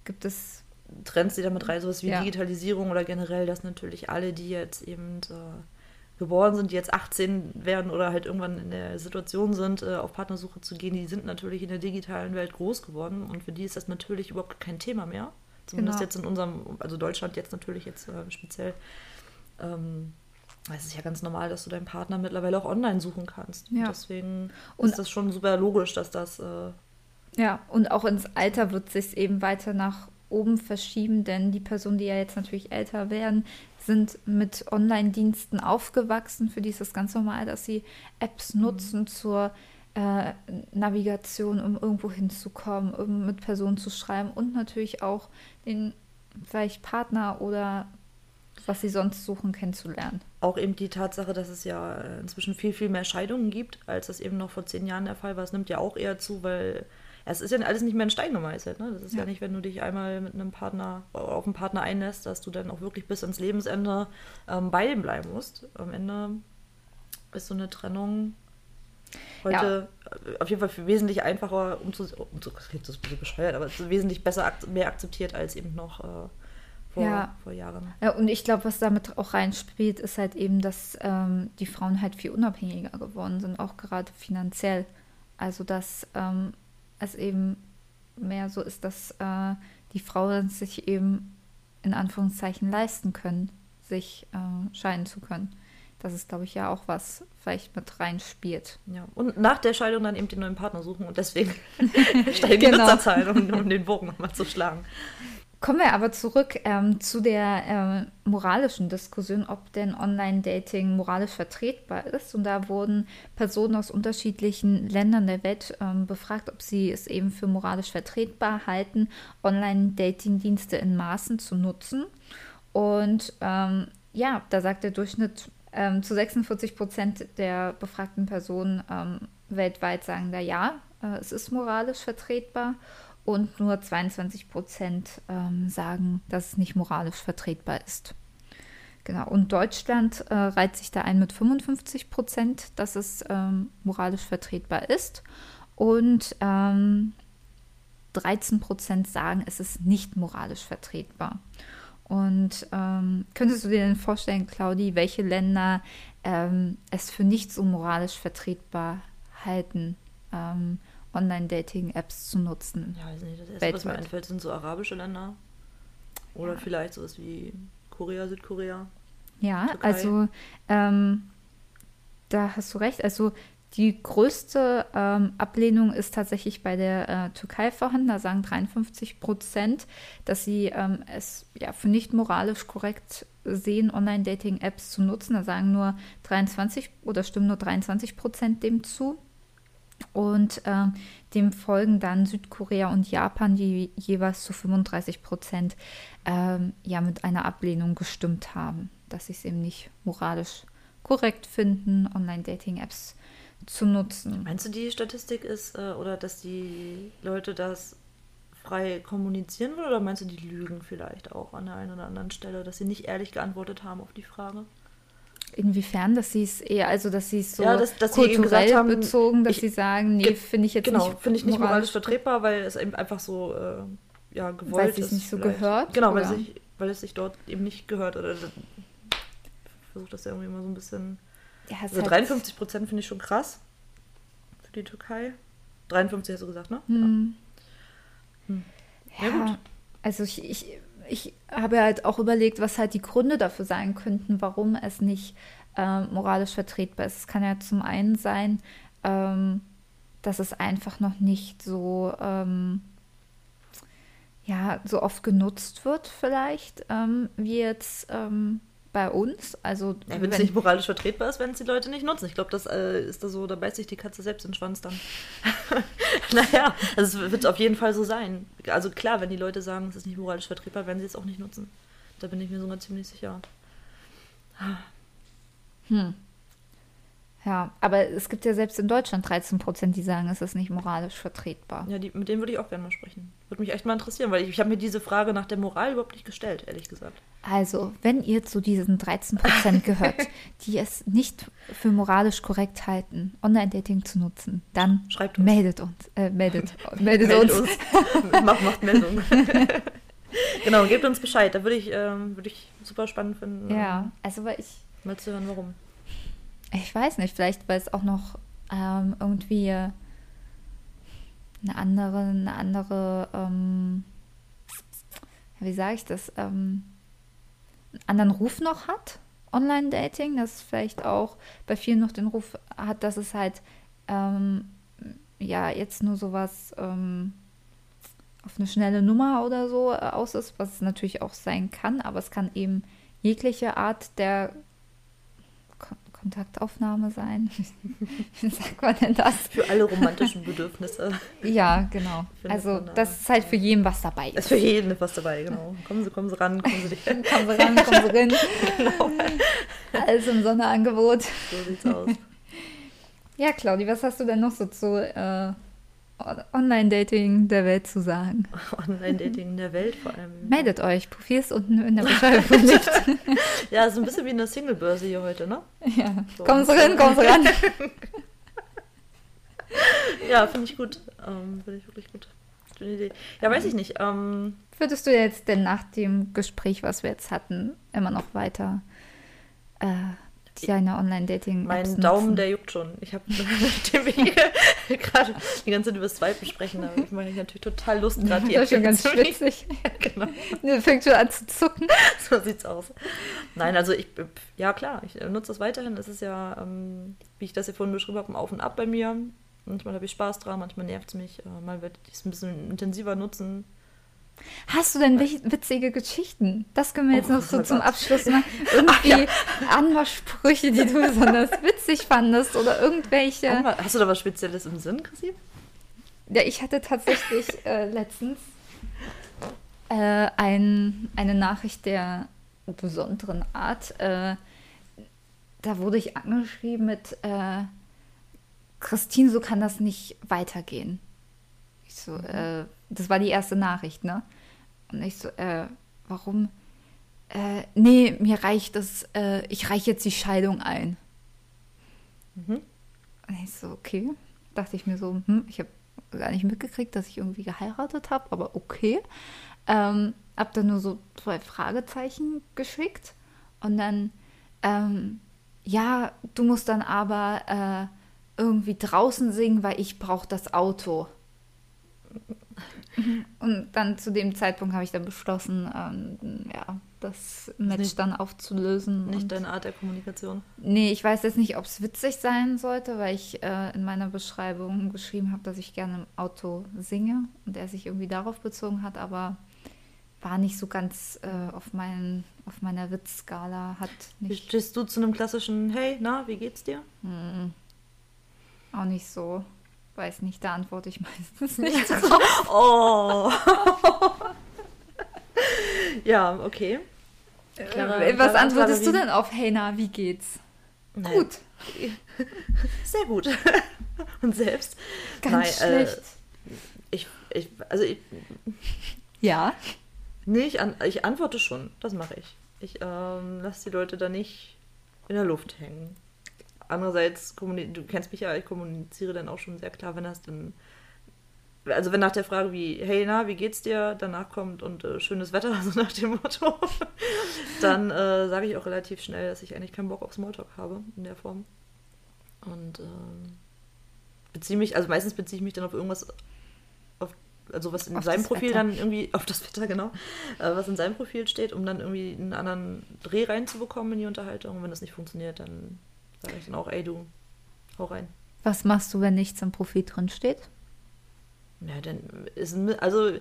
gibt es Trends, die damit rein, sowas wie ja. Digitalisierung oder generell, dass natürlich alle, die jetzt eben äh, geboren sind, die jetzt 18 werden oder halt irgendwann in der Situation sind, äh, auf Partnersuche zu gehen, die sind natürlich in der digitalen Welt groß geworden und für die ist das natürlich überhaupt kein Thema mehr. Zumindest genau. jetzt in unserem, also Deutschland jetzt natürlich jetzt äh, speziell. Ähm, es ist ja ganz normal, dass du deinen Partner mittlerweile auch online suchen kannst. Ja. Und deswegen Und- ist das schon super logisch, dass das. Äh, Ja, und auch ins Alter wird sich eben weiter nach oben verschieben, denn die Personen, die ja jetzt natürlich älter werden, sind mit Online-Diensten aufgewachsen. Für die ist es ganz normal, dass sie Apps nutzen zur äh, Navigation, um irgendwo hinzukommen, um mit Personen zu schreiben und natürlich auch den vielleicht Partner oder was sie sonst suchen, kennenzulernen. auch eben die Tatsache, dass es ja äh, inzwischen viel, viel mehr Scheidungen gibt, als das eben noch vor zehn Jahren der Fall war. Es nimmt ja auch eher zu, weil es ist ja alles nicht mehr in Stein gemeißelt. Ne? Das ist ja. Ja. nicht, wenn du dich einmal mit einem Partner auf einen Partner einlässt, dass du dann auch wirklich bis ans Lebensende ähm, bei dem bleiben musst. Am Ende ist so eine Trennung heute äh, auf jeden Fall wesentlich einfacher, um zu, um zu das so ein bisschen bescheuert, aber es ist wesentlich besser, mehr akzeptiert als eben noch äh, vor, Ja. vor Jahren. Ja, und ich glaube, was damit auch reinspielt, ist halt eben, dass ähm, die Frauen halt viel unabhängiger geworden sind, auch gerade finanziell. Also, dass ähm, es eben mehr so ist, dass äh, die Frauen sich eben in Anführungszeichen leisten können, sich äh, scheiden zu können. Das ist, glaube ich, ja auch was vielleicht mit reinspielt. Ja, und nach der Scheidung dann eben den neuen Partner suchen und deswegen steigen die Genau. Nutzerzahlen, um, um den Bogen nochmal zu schlagen. Kommen wir aber zurück ähm, zu der äh, moralischen Diskussion, ob denn Online-Dating moralisch vertretbar ist. Und da wurden Personen aus unterschiedlichen Ländern der Welt ähm, befragt, ob sie es eben für moralisch vertretbar halten, Online-Dating-Dienste in Maßen zu nutzen. Und ähm, ja, da sagt der Durchschnitt ähm, zu 46 Prozent der befragten Personen ähm, weltweit sagen da ja, äh, es ist moralisch vertretbar. Und nur 22 Prozent ähm, sagen, dass es nicht moralisch vertretbar ist. Genau. Und Deutschland äh, reiht sich da ein mit 55 Prozent, dass es ähm, moralisch vertretbar ist. Und ähm, 13 Prozent sagen, es ist nicht moralisch vertretbar. Und ähm, könntest du dir denn vorstellen, Claudi, welche Länder ähm, es für nicht so moralisch vertretbar halten, ähm, Online-Dating-Apps zu nutzen? Ja, weiß nicht, das erste, was mir einfällt, sind so arabische Länder. Oder Ja. vielleicht sowas wie Korea, Südkorea. Ja, Türkei. also ähm, da hast du recht. Also die größte ähm, Ablehnung ist tatsächlich bei der äh, Türkei vorhanden. Da sagen 53 Prozent, dass sie ähm, es ja, für nicht moralisch korrekt sehen, Online-Dating-Apps zu nutzen. Da sagen nur 23 oder stimmen nur 23 Prozent dem zu. Und ähm, dem folgen dann Südkorea und Japan, die jeweils zu 35 Prozent ähm, ja mit einer Ablehnung gestimmt haben, dass sie es eben nicht moralisch korrekt finden, Online-Dating-Apps zu nutzen. Meinst du, die Statistik ist, äh, oder dass die Leute das frei kommunizieren wollen, oder meinst du, die lügen vielleicht auch an der einen oder anderen Stelle, dass sie nicht ehrlich geantwortet haben auf die Frage? Inwiefern, dass sie es eher, also dass sie es so Ja, dass- dass kulturell haben, bezogen, dass ich- sie sagen, nee, finde ich jetzt genau, nicht finde ich nicht moralisch vertretbar, weil es eben einfach so äh, ja, gewollt Weil es sich ist. nicht so vielleicht. gehört, Genau, weil, oder? sich, weil es sich dort eben nicht gehört. Oder ich versuche das ja irgendwie mal so ein bisschen. Ja, es Also hat- 53 Prozent finde ich schon krass für die Türkei. 53 hast du gesagt, ne? Hm. Hm. Ja, Ja, gut. also ich, ich, ich habe halt auch überlegt, was halt die Gründe dafür sein könnten, warum es nicht ähm, moralisch vertretbar ist. Es kann ja zum einen sein, ähm, dass es einfach noch nicht so, ähm, ja, so oft genutzt wird, vielleicht, ähm, wie jetzt ähm, bei uns. Also Ja, wenn es nicht moralisch vertretbar ist, werden es die Leute nicht nutzen. Ich glaube, das äh, ist da so, da beißt sich die Katze selbst den Schwanz dann. naja, also es wird auf jeden Fall so sein. Also klar, wenn die Leute sagen, es ist nicht moralisch vertretbar, werden sie es auch nicht nutzen. Da bin ich mir sogar ziemlich sicher. Hm. Ja, aber es gibt ja selbst in Deutschland 13 Prozent, die sagen, es ist nicht moralisch vertretbar. Ja, die, mit denen würde ich auch gerne mal sprechen. Würde mich echt mal interessieren, weil ich, ich habe mir diese Frage nach der Moral überhaupt nicht gestellt, ehrlich gesagt. Also, wenn ihr zu diesen 13 Prozent gehört, die es nicht für moralisch korrekt halten, Online-Dating zu nutzen, dann Schreibt uns. meldet uns. Äh, meldet, meldet, Meldet uns. uns. macht, macht Meldung. genau, gebt uns Bescheid. Da würde ich, ähm, würde ich super spannend finden, Ja, also weil ich, mal zu hören, warum. Ich weiß nicht, vielleicht weil es auch noch ähm, irgendwie eine andere, eine andere, ähm, wie sage ich das, ähm, einen anderen Ruf noch hat Online-Dating, das vielleicht auch bei vielen noch den Ruf hat, dass es halt ähm, ja jetzt nur sowas ähm, auf eine schnelle Nummer oder so äh, aus ist, was es natürlich auch sein kann, aber es kann eben jegliche Art der Kontaktaufnahme sein. Wie sagt man denn das? Für alle romantischen Bedürfnisse. Ja, genau. Also das ist halt für jeden was dabei. Ist für jeden was dabei, genau. Kommen Sie, kommen Sie ran, kommen Sie dich. kommen Sie ran, kommen Sie rein. genau, Alles im Sonderangebot. so sieht's aus. Ja, Claudi, was hast du denn noch so zu äh, Online-Dating der Welt zu sagen? Online-Dating in der Welt vor allem. Meldet euch, Profil ist unten in der Beschreibung verlinkt. Ja, ist ein bisschen wie eine Single-Börse hier heute, ne? ja. So. Kommen Sie ran, kommen Sie ran. Ja, finde ich gut. Ähm, finde ich wirklich gut. Schöne Idee. Ja, weiß ich nicht. Ähm, Würdest du jetzt denn nach dem Gespräch, was wir jetzt hatten, immer noch weiter äh, deine Online-Dating mein Daumen, der juckt schon. Ich habe, nachdem wir gerade die ganze Zeit über Swipen sprechen, aber ich mache natürlich total Lust, gerade die Das ist schon ganz schwitzig. genau. Fängt schon an zu zucken. So sieht's aus. Nein, also ich, ja klar, ich nutze das weiterhin. Es ist ja, ähm, wie ich das hier vorhin beschrieben habe, ein Auf und Ab bei mir. Manchmal habe ich Spaß dran, manchmal nervt es mich. Äh, mal werde ich es ein bisschen intensiver nutzen. Hast du denn witzige Geschichten? Das können wir jetzt Oh, noch so zum. Abschluss machen. Irgendwie ja. Anmachsprüche, die du besonders witzig fandest oder irgendwelche. Hast du da was Spezielles im Sinn, Chrissy? Ja, ich hatte tatsächlich äh, letztens äh, ein, eine Nachricht der besonderen Art. Äh, da wurde ich angeschrieben mit äh, Christine, so kann das nicht weitergehen. Ich so, äh, das war die erste Nachricht, ne? Und ich so, äh, warum? Äh, nee, mir reicht das, äh, ich reiche jetzt die Scheidung ein. Mhm. Und ich so, okay. Dachte ich mir so, hm, ich habe gar nicht mitgekriegt, dass ich irgendwie geheiratet habe, aber okay. Ähm, hab dann nur so zwei Fragezeichen geschickt und dann, ähm, ja, du musst dann aber äh, irgendwie draußen singen, weil ich brauche das Auto. Und dann zu dem Zeitpunkt habe ich dann beschlossen, ähm, ja, das Match nicht- dann aufzulösen. Nicht deine Art der Kommunikation. Nee, ich weiß jetzt nicht, ob es witzig sein sollte, weil ich äh, in meiner Beschreibung geschrieben habe, dass ich gerne im Auto singe und er sich irgendwie darauf bezogen hat, aber war nicht so ganz äh, auf, meinen, auf meiner Witzskala, hat nicht, stehst du zu einem klassischen Hey, na, wie geht's dir? hm, auch nicht so. Weiß nicht, da antworte ich meistens nicht drauf. Oh. ja, okay. Clara- Äh, Was antwortest du denn auf Hey, na, wie geht's? Nein. Gut, Sehr gut. Und selbst? ganz Nein, äh, schlecht. Ich, ich, also ich, ja, nee, ich, an, ich antworte schon. Das mache ich. Ich ähm, lasse die Leute da nicht in der Luft hängen. Andererseits, du kennst mich ja, ich kommuniziere dann auch schon sehr klar, wenn das dann, also wenn nach der Frage wie, hey, na, wie geht's dir, danach kommt und äh, schönes Wetter, also nach dem Motto, dann äh, sage ich auch relativ schnell, dass ich eigentlich keinen Bock auf Smalltalk habe in der Form. Und ähm, beziehe mich, also meistens beziehe ich mich dann auf irgendwas, auf, also was in Auf seinem Profil Wetter. dann irgendwie, auf das Wetter, genau, äh, was in seinem Profil steht, um dann irgendwie einen anderen Dreh reinzubekommen in die Unterhaltung. Und wenn das nicht funktioniert, dann sage ich dann auch, ey du, hau rein. was machst du, wenn nichts im Profil drin steht? Ja, dann ist, also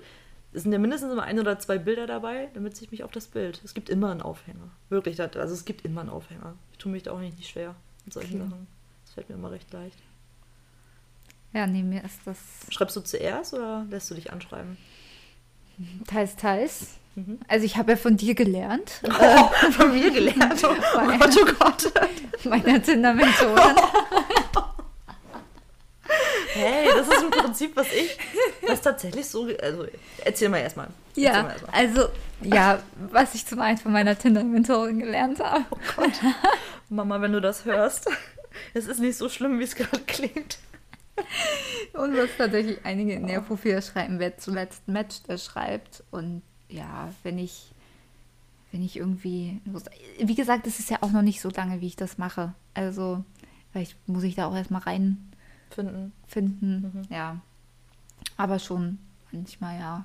es sind ja mindestens immer ein oder zwei Bilder dabei, damit sich mich auf das Bild. Es gibt immer einen Aufhänger. Wirklich, also es gibt immer einen Aufhänger. Ich tue mich da auch nicht, nicht schwer mit solchen Okay. Sachen. Das fällt mir immer recht leicht. Ja, nee, mir ist das Schreibst du zuerst oder lässt du dich anschreiben? Teils, teils. Mhm. Also ich habe ja von dir gelernt, Oh, von mir gelernt. Oh, Weil- Gott, oh Gott. meiner Tinder-Mentorin. Hey, das ist im Prinzip, was ich, was tatsächlich so, also erzähl mal erstmal. Ja, mal erstmal. also, ja, was ich zum einen von meiner Tinder-Mentorin gelernt habe. Mama, wenn du das hörst, es ist nicht so schlimm, wie es gerade klingt. Und was tatsächlich einige in der Profile schreiben, wer zuletzt matcht, der schreibt. Und ja, wenn ich, wenn ich irgendwie, wie gesagt, es ist ja auch noch nicht so lange, wie ich das mache. Also, vielleicht muss ich da auch erstmal reinfinden. Finden. Ja. Aber schon manchmal, ja.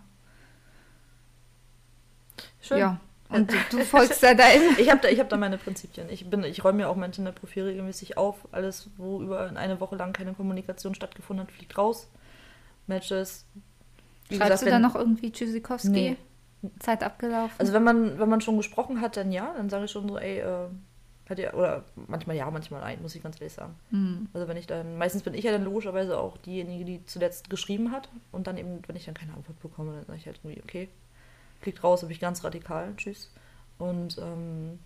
Schön. Ja. Und du, du folgst da deinem. ich habe da, hab da meine Prinzipien. Ich, ich räume mir auch mein Tinder-Profil regelmäßig auf. Alles, wo über eine Woche lang keine Kommunikation stattgefunden hat, fliegt raus. Matches. Wie Schreibst gesagt, du da noch irgendwie Tschüssikowski? Nee. Zeit abgelaufen? Also wenn man, wenn man schon gesprochen hat, dann ja, dann sage ich schon so, ey, äh, hat ja, oder manchmal ja, manchmal nein, muss ich ganz ehrlich sagen. Mhm. Also wenn ich dann, meistens bin ich ja dann logischerweise auch diejenige, die zuletzt geschrieben hat und dann eben, wenn ich dann keine Antwort bekomme, dann sage ich halt irgendwie, okay, fliegt raus, habe ich ganz radikal, tschüss. Und ähm,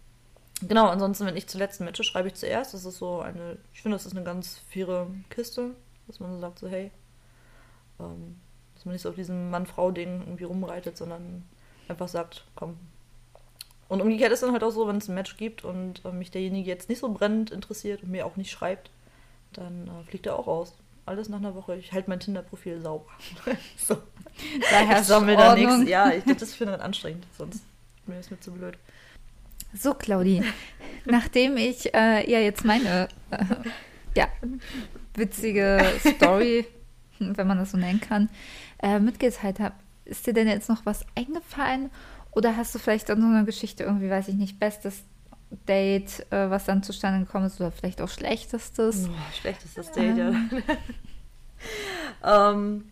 genau, ansonsten, wenn ich zuletzt matche, schreibe ich zuerst. Das ist so eine, ich finde, das ist eine ganz faire Kiste, dass man so sagt, so hey, ähm, dass man nicht so auf diesem Mann-Frau-Ding irgendwie rumreitet, sondern einfach sagt, komm, und umgekehrt ist dann halt auch so, wenn es ein Match gibt und äh, mich derjenige jetzt nicht so brennend interessiert und mir auch nicht schreibt, dann äh, fliegt er auch raus. Alles nach einer Woche. Ich halte mein Tinder-Profil sauber. so. Daher sammle da nichts. Ja, ich, das finde ich anstrengend, sonst mir ist mir zu blöd. So, Claudi, nachdem ich äh, ja jetzt meine äh, ja, witzige Story, wenn man das so nennen kann, äh, mitgeteilt habe, ist dir denn jetzt noch was eingefallen oder hast du vielleicht an so einer Geschichte irgendwie, weiß ich nicht, bestes Date, äh, was dann zustande gekommen ist, oder vielleicht auch schlechtestes? Oh, schlechtestes Date, ähm. ja. ähm,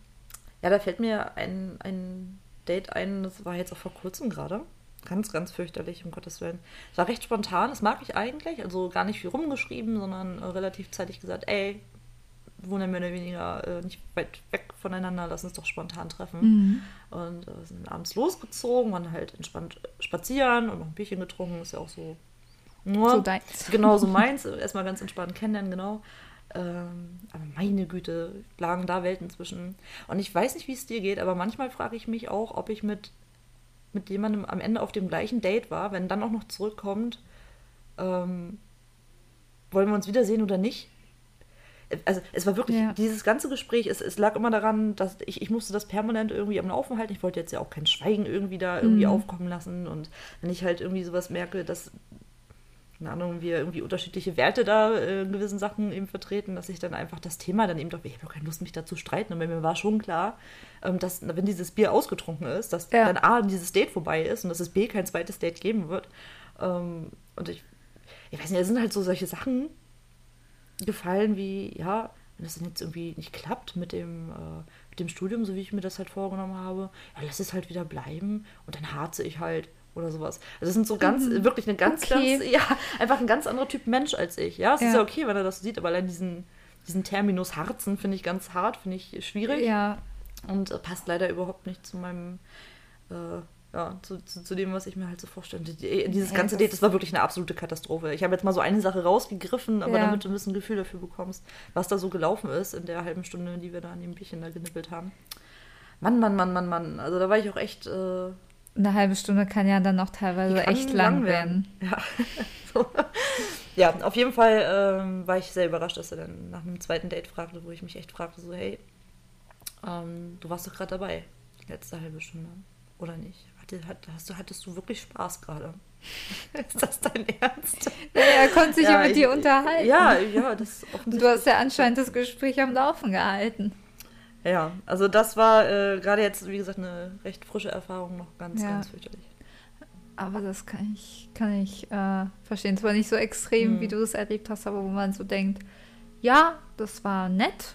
ja, da fällt mir ein, ein Date ein, das war jetzt auch vor kurzem gerade. Ganz, ganz fürchterlich, um Gottes Willen. Es war recht spontan, das mag ich eigentlich. Also gar nicht viel rumgeschrieben, sondern äh, relativ zeitig gesagt, ey, wohnen mehr oder weniger äh, nicht weit weg voneinander, lass uns doch spontan treffen. Mhm. Und äh, sind abends losgezogen, waren halt entspannt spazieren und noch ein Bierchen getrunken, ist ja auch so. Nur, so deins. Genau, so meins. Erstmal ganz entspannt kennenlernen, genau. Ähm, aber meine Güte, lagen da Welten zwischen. Und ich weiß nicht, wie es dir geht, aber manchmal frage ich mich auch, ob ich mit, mit jemandem am Ende auf dem gleichen Date war, wenn dann auch noch zurückkommt, ähm, wollen wir uns wiedersehen oder nicht? also es war wirklich, ja. dieses ganze Gespräch, es, es lag immer daran, dass ich, ich musste das permanent irgendwie am Laufen halten. Ich wollte jetzt ja auch kein Schweigen irgendwie da irgendwie mhm. aufkommen lassen. Und wenn ich halt irgendwie sowas merke, dass, keine Ahnung, wir irgendwie unterschiedliche Werte da äh, in gewissen Sachen eben vertreten, dass ich dann einfach das Thema dann eben doch, ich habe doch keine Lust, mich da zu streiten. Und mir war schon klar, ähm, dass, wenn dieses Bier ausgetrunken ist, dass ja. dann A, dieses Date vorbei ist und dass es B, kein zweites Date geben wird. Ähm, und ich, ich weiß nicht, es sind halt so solche Sachen, gefallen, wie, ja, wenn das dann jetzt irgendwie nicht klappt mit dem, äh, mit dem Studium, so wie ich mir das halt vorgenommen habe, ja, lass es halt wieder bleiben und dann harze ich halt oder sowas. Also das sind so ganz, mhm. wirklich eine ganz, okay. ganz, ja, einfach ein ganz anderer Typ Mensch als ich. Ja, es ja. ist ja okay, wenn er das sieht, aber allein diesen, diesen Terminus Harzen finde ich ganz hart, finde ich schwierig. Ja. Und äh, passt leider überhaupt nicht zu meinem äh, ja, zu, zu, zu, dem, was ich mir halt so vorstelle. Dieses ja, ganze Date, das war wirklich eine absolute Katastrophe. Ich habe jetzt mal so eine Sache rausgegriffen, aber ja. damit du ein bisschen Gefühl dafür bekommst, was da so gelaufen ist in der halben Stunde, die wir da an dem Bierchen da genippelt haben. Mann, Mann, Mann, Mann, Mann. Also da war ich auch echt. Äh, eine halbe Stunde kann ja dann auch teilweise echt lang, werden. werden. Ja. ja, auf jeden Fall ähm, war ich sehr überrascht, dass er dann nach einem zweiten Date fragte, wo ich mich echt fragte: so, hey, ähm, du warst doch gerade dabei, die letzte halbe Stunde. Oder nicht? Hast du, hattest du wirklich Spaß gerade? Ist das dein Ernst? Ja, er konnte sich ja, ja mit ich, dir unterhalten. Ja, ja, das offensichtlich. Du hast ja anscheinend das Gespräch am Laufen gehalten. Ja, also das war äh, gerade jetzt, wie gesagt, eine recht frische Erfahrung, noch ganz, ja. ganz fürchterlich. Aber das kann ich, kann ich äh, verstehen. Zwar nicht so extrem, hm. wie du es erlebt hast, aber wo man so denkt, ja, das war nett,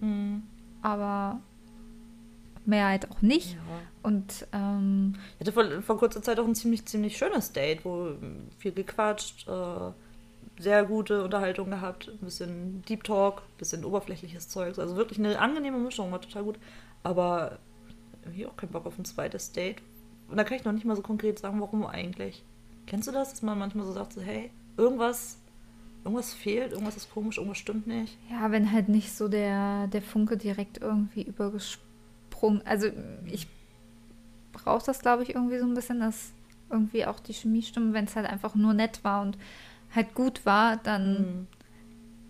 hm. aber Mehrheit auch nicht. Ja. Und ähm, ich hatte vor, vor, kurzer Zeit auch ein ziemlich, ziemlich schönes Date, wo viel gequatscht, äh, sehr gute Unterhaltung gehabt, ein bisschen Deep Talk, ein bisschen oberflächliches Zeugs. Also wirklich eine angenehme Mischung, war total gut. Aber hier auch keinen Bock auf ein zweites Date. Und da kann ich noch nicht mal so konkret sagen, warum eigentlich. Kennst du das, dass man manchmal so sagt, so, hey, irgendwas, irgendwas fehlt, irgendwas ist komisch, irgendwas stimmt nicht? Ja, wenn halt nicht so der, der Funke direkt irgendwie übergesprungen Sprung. Also ich brauche das, glaube ich, irgendwie so ein bisschen, dass irgendwie auch die Chemie stimmt. Wenn es halt einfach nur nett war und halt gut war, dann mhm.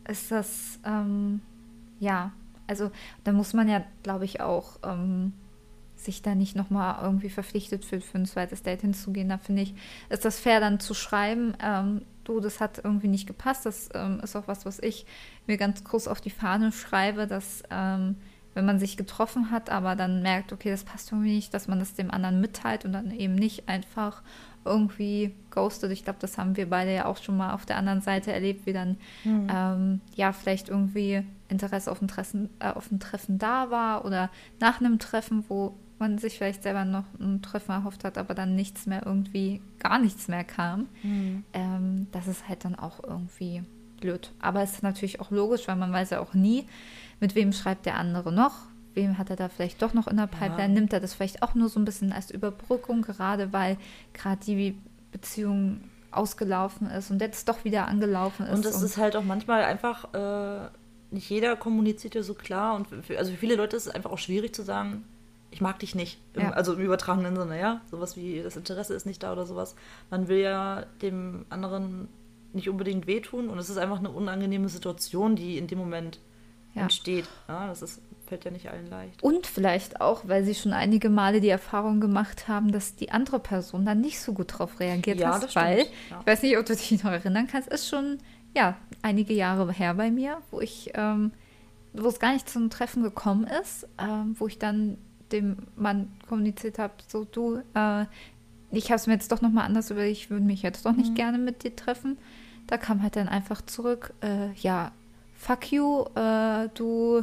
ist das, ähm, ja, also da muss man ja, glaube ich, auch ähm, sich da nicht nochmal irgendwie verpflichtet für, für ein zweites Date hinzugehen. Da finde ich, ist das fair dann zu schreiben, ähm, du, das hat irgendwie nicht gepasst. Das ähm, ist auch was, was ich mir ganz groß auf die Fahne schreibe, dass ähm, wenn man sich getroffen hat, aber dann merkt, okay, das passt irgendwie nicht, dass man das dem anderen mitteilt und dann eben nicht einfach irgendwie ghostet. Ich glaube, das haben wir beide ja auch schon mal auf der anderen Seite erlebt, wie dann mhm. ähm, ja vielleicht irgendwie Interesse auf ein, Treffen, äh, auf ein Treffen da war oder nach einem Treffen, wo man sich vielleicht selber noch ein Treffen erhofft hat, aber dann nichts mehr irgendwie, gar nichts mehr kam. Mhm. Ähm, das ist halt dann auch irgendwie blöd. Aber es ist natürlich auch logisch, weil man weiß ja auch nie, mit wem schreibt der andere noch, wem hat er da vielleicht doch noch in der Pipeline, ja. nimmt er das vielleicht auch nur so ein bisschen als Überbrückung, gerade weil gerade die Beziehung ausgelaufen ist und jetzt doch wieder angelaufen ist. Und es ist halt auch manchmal einfach, äh, nicht jeder kommuniziert ja so klar und für, also für viele Leute ist es einfach auch schwierig zu sagen, ich mag dich nicht. Im, ja. Also im übertragenen Sinne, ja. Sowas wie das Interesse ist nicht da oder sowas. Man will ja dem anderen nicht unbedingt wehtun und es ist einfach eine unangenehme Situation, die in dem Moment ja. entsteht. Ja, das ist, fällt ja nicht allen leicht. Und vielleicht auch, weil sie schon einige Male die Erfahrung gemacht haben, dass die andere Person dann nicht so gut darauf reagiert ja, hat, weil, ja. ich weiß nicht, ob du dich noch erinnern kannst, ist schon, ja, einige Jahre her bei mir, wo ich, ähm, wo es gar nicht zum Treffen gekommen ist, ähm, wo ich dann dem Mann kommuniziert habe, so du, äh, ich habe es mir jetzt doch nochmal anders überlegt, ich würde mich jetzt doch nicht mhm. gerne mit dir treffen. Da kam halt dann einfach zurück, äh, ja, fuck you, äh, du,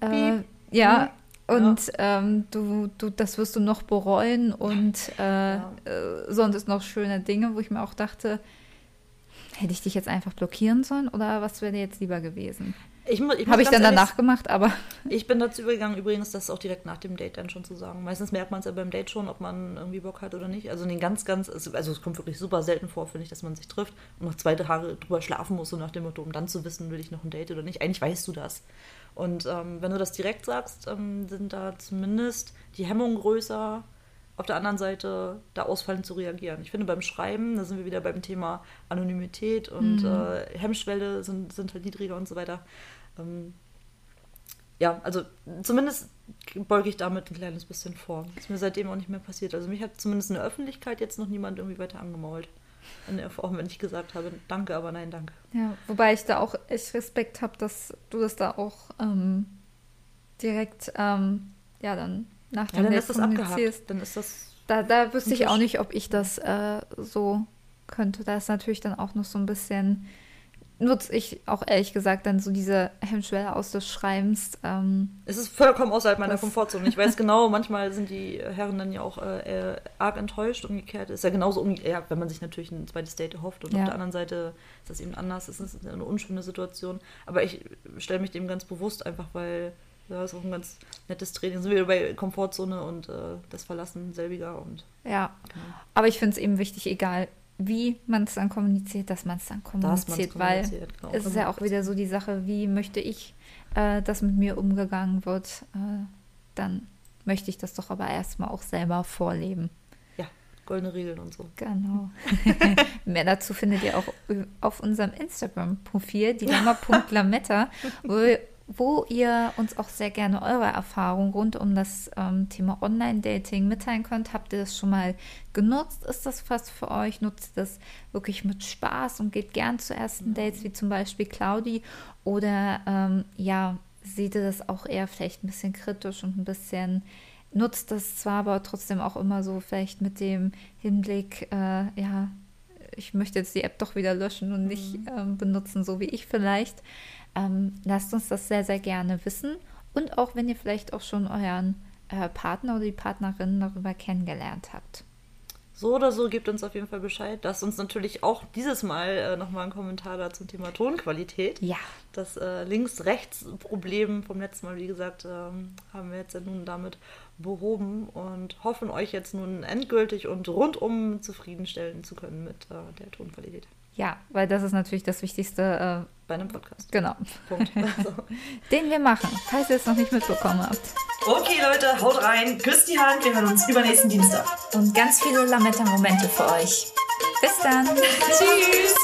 äh, ja, und ja. Ähm, du, du, das wirst du noch bereuen und äh, ja. Äh, sonst noch schöne Dinge, wo ich mir auch dachte, hätte ich dich jetzt einfach blockieren sollen oder was wäre jetzt lieber gewesen? Ich, ich Habe ich dann danach gemacht, aber. Ich bin dazu übergegangen, übrigens, das auch direkt nach dem Date dann schon zu sagen. Meistens merkt man es ja beim Date schon, ob man irgendwie Bock hat oder nicht. Also, den ganz, ganz, also es kommt wirklich super selten vor, finde ich, dass man sich trifft und noch zwei Tage drüber schlafen muss, so nach dem Motto, um dann zu wissen, will ich noch ein Date oder nicht. Eigentlich weißt du das. Und ähm, wenn du das direkt sagst, ähm, sind da zumindest die Hemmungen größer, auf der anderen Seite da ausfallend zu reagieren. Ich finde, beim Schreiben, da sind wir wieder beim Thema Anonymität und mhm. äh, Hemmschwelle sind, sind halt niedriger und so weiter. Ähm, ja, also zumindest beuge ich damit ein kleines bisschen vor. Das ist mir seitdem auch nicht mehr passiert. Also mich hat zumindest in der Öffentlichkeit jetzt noch niemand irgendwie weiter angemault. In der Form, wenn ich gesagt habe, danke, aber nein, danke. Ja, wobei ich da auch echt Respekt habe, dass du das da auch ähm, direkt, ähm, ja, dann nach dem ja, dann ist das abgehakt. Dann ist das. Da, da wüsste ich auch nicht, ob ich das äh, so könnte. Da ist natürlich dann auch noch so ein bisschen nutze ich auch ehrlich gesagt dann so diese Hemmschwelle aus des Schreibens. Ähm, es ist vollkommen außerhalb meiner Komfortzone. Ich weiß genau, manchmal sind die Herren dann ja auch äh, arg enttäuscht. Umgekehrt ist ja genauso, umgekehrt, ja, wenn man sich natürlich ein zweites Date erhofft und ja. auf der anderen Seite ist das eben anders. Es ist eine unschöne Situation. Aber ich stelle mich dem ganz bewusst einfach, weil ja, ist auch ein ganz nettes Training. Sind wir bei Komfortzone und äh, das Verlassen selbiger und. Ja. Genau. Aber ich finde es eben wichtig, egal wie man es dann kommuniziert, dass man es dann kommuniziert, weil genau. es ist ja auch wieder so die Sache, wie möchte ich, äh, dass mit mir umgegangen wird, äh, dann möchte ich das doch aber erstmal auch selber vorleben. Ja, goldene Regeln und so. Genau. Mehr dazu findet ihr auch auf unserem Instagram-Profil, dilemma.lametta, wo wo ihr uns auch sehr gerne eure Erfahrungen rund um das ähm, Thema Online-Dating mitteilen könnt. Habt ihr das schon mal genutzt? Ist das was für euch? Nutzt ihr das wirklich mit Spaß und geht gern zu ersten Dates, wie zum Beispiel Claudi? Oder ähm, ja, seht ihr das auch eher vielleicht ein bisschen kritisch und ein bisschen nutzt das zwar, aber trotzdem auch immer so vielleicht mit dem Hinblick, äh, ja, ich möchte jetzt die App doch wieder löschen und nicht mhm. ähm, benutzen, so wie ich vielleicht. Ähm, lasst uns das sehr, sehr gerne wissen. Und auch wenn ihr vielleicht auch schon euren äh, Partner oder die Partnerin darüber kennengelernt habt. So oder so, gebt uns auf jeden Fall Bescheid. Lasst uns natürlich auch dieses Mal äh, nochmal einen Kommentar da zum Thema Tonqualität. Ja. Das äh, Links-Rechts-Problem vom letzten Mal, wie gesagt, ähm, haben wir jetzt ja nun damit behoben und hoffen euch jetzt nun endgültig und rundum zufriedenstellen zu können mit äh, der Tonqualität. Ja, weil das ist natürlich das Wichtigste. Bei einem Podcast. Genau. Punkt. Also. Den wir machen, falls ihr es noch nicht mitbekommen habt. Okay, Leute, haut rein, küsst die Hand, wir hören uns übernächsten Dienstag. Und ganz viele Lametta-Momente für euch. Bis dann. Tschüss.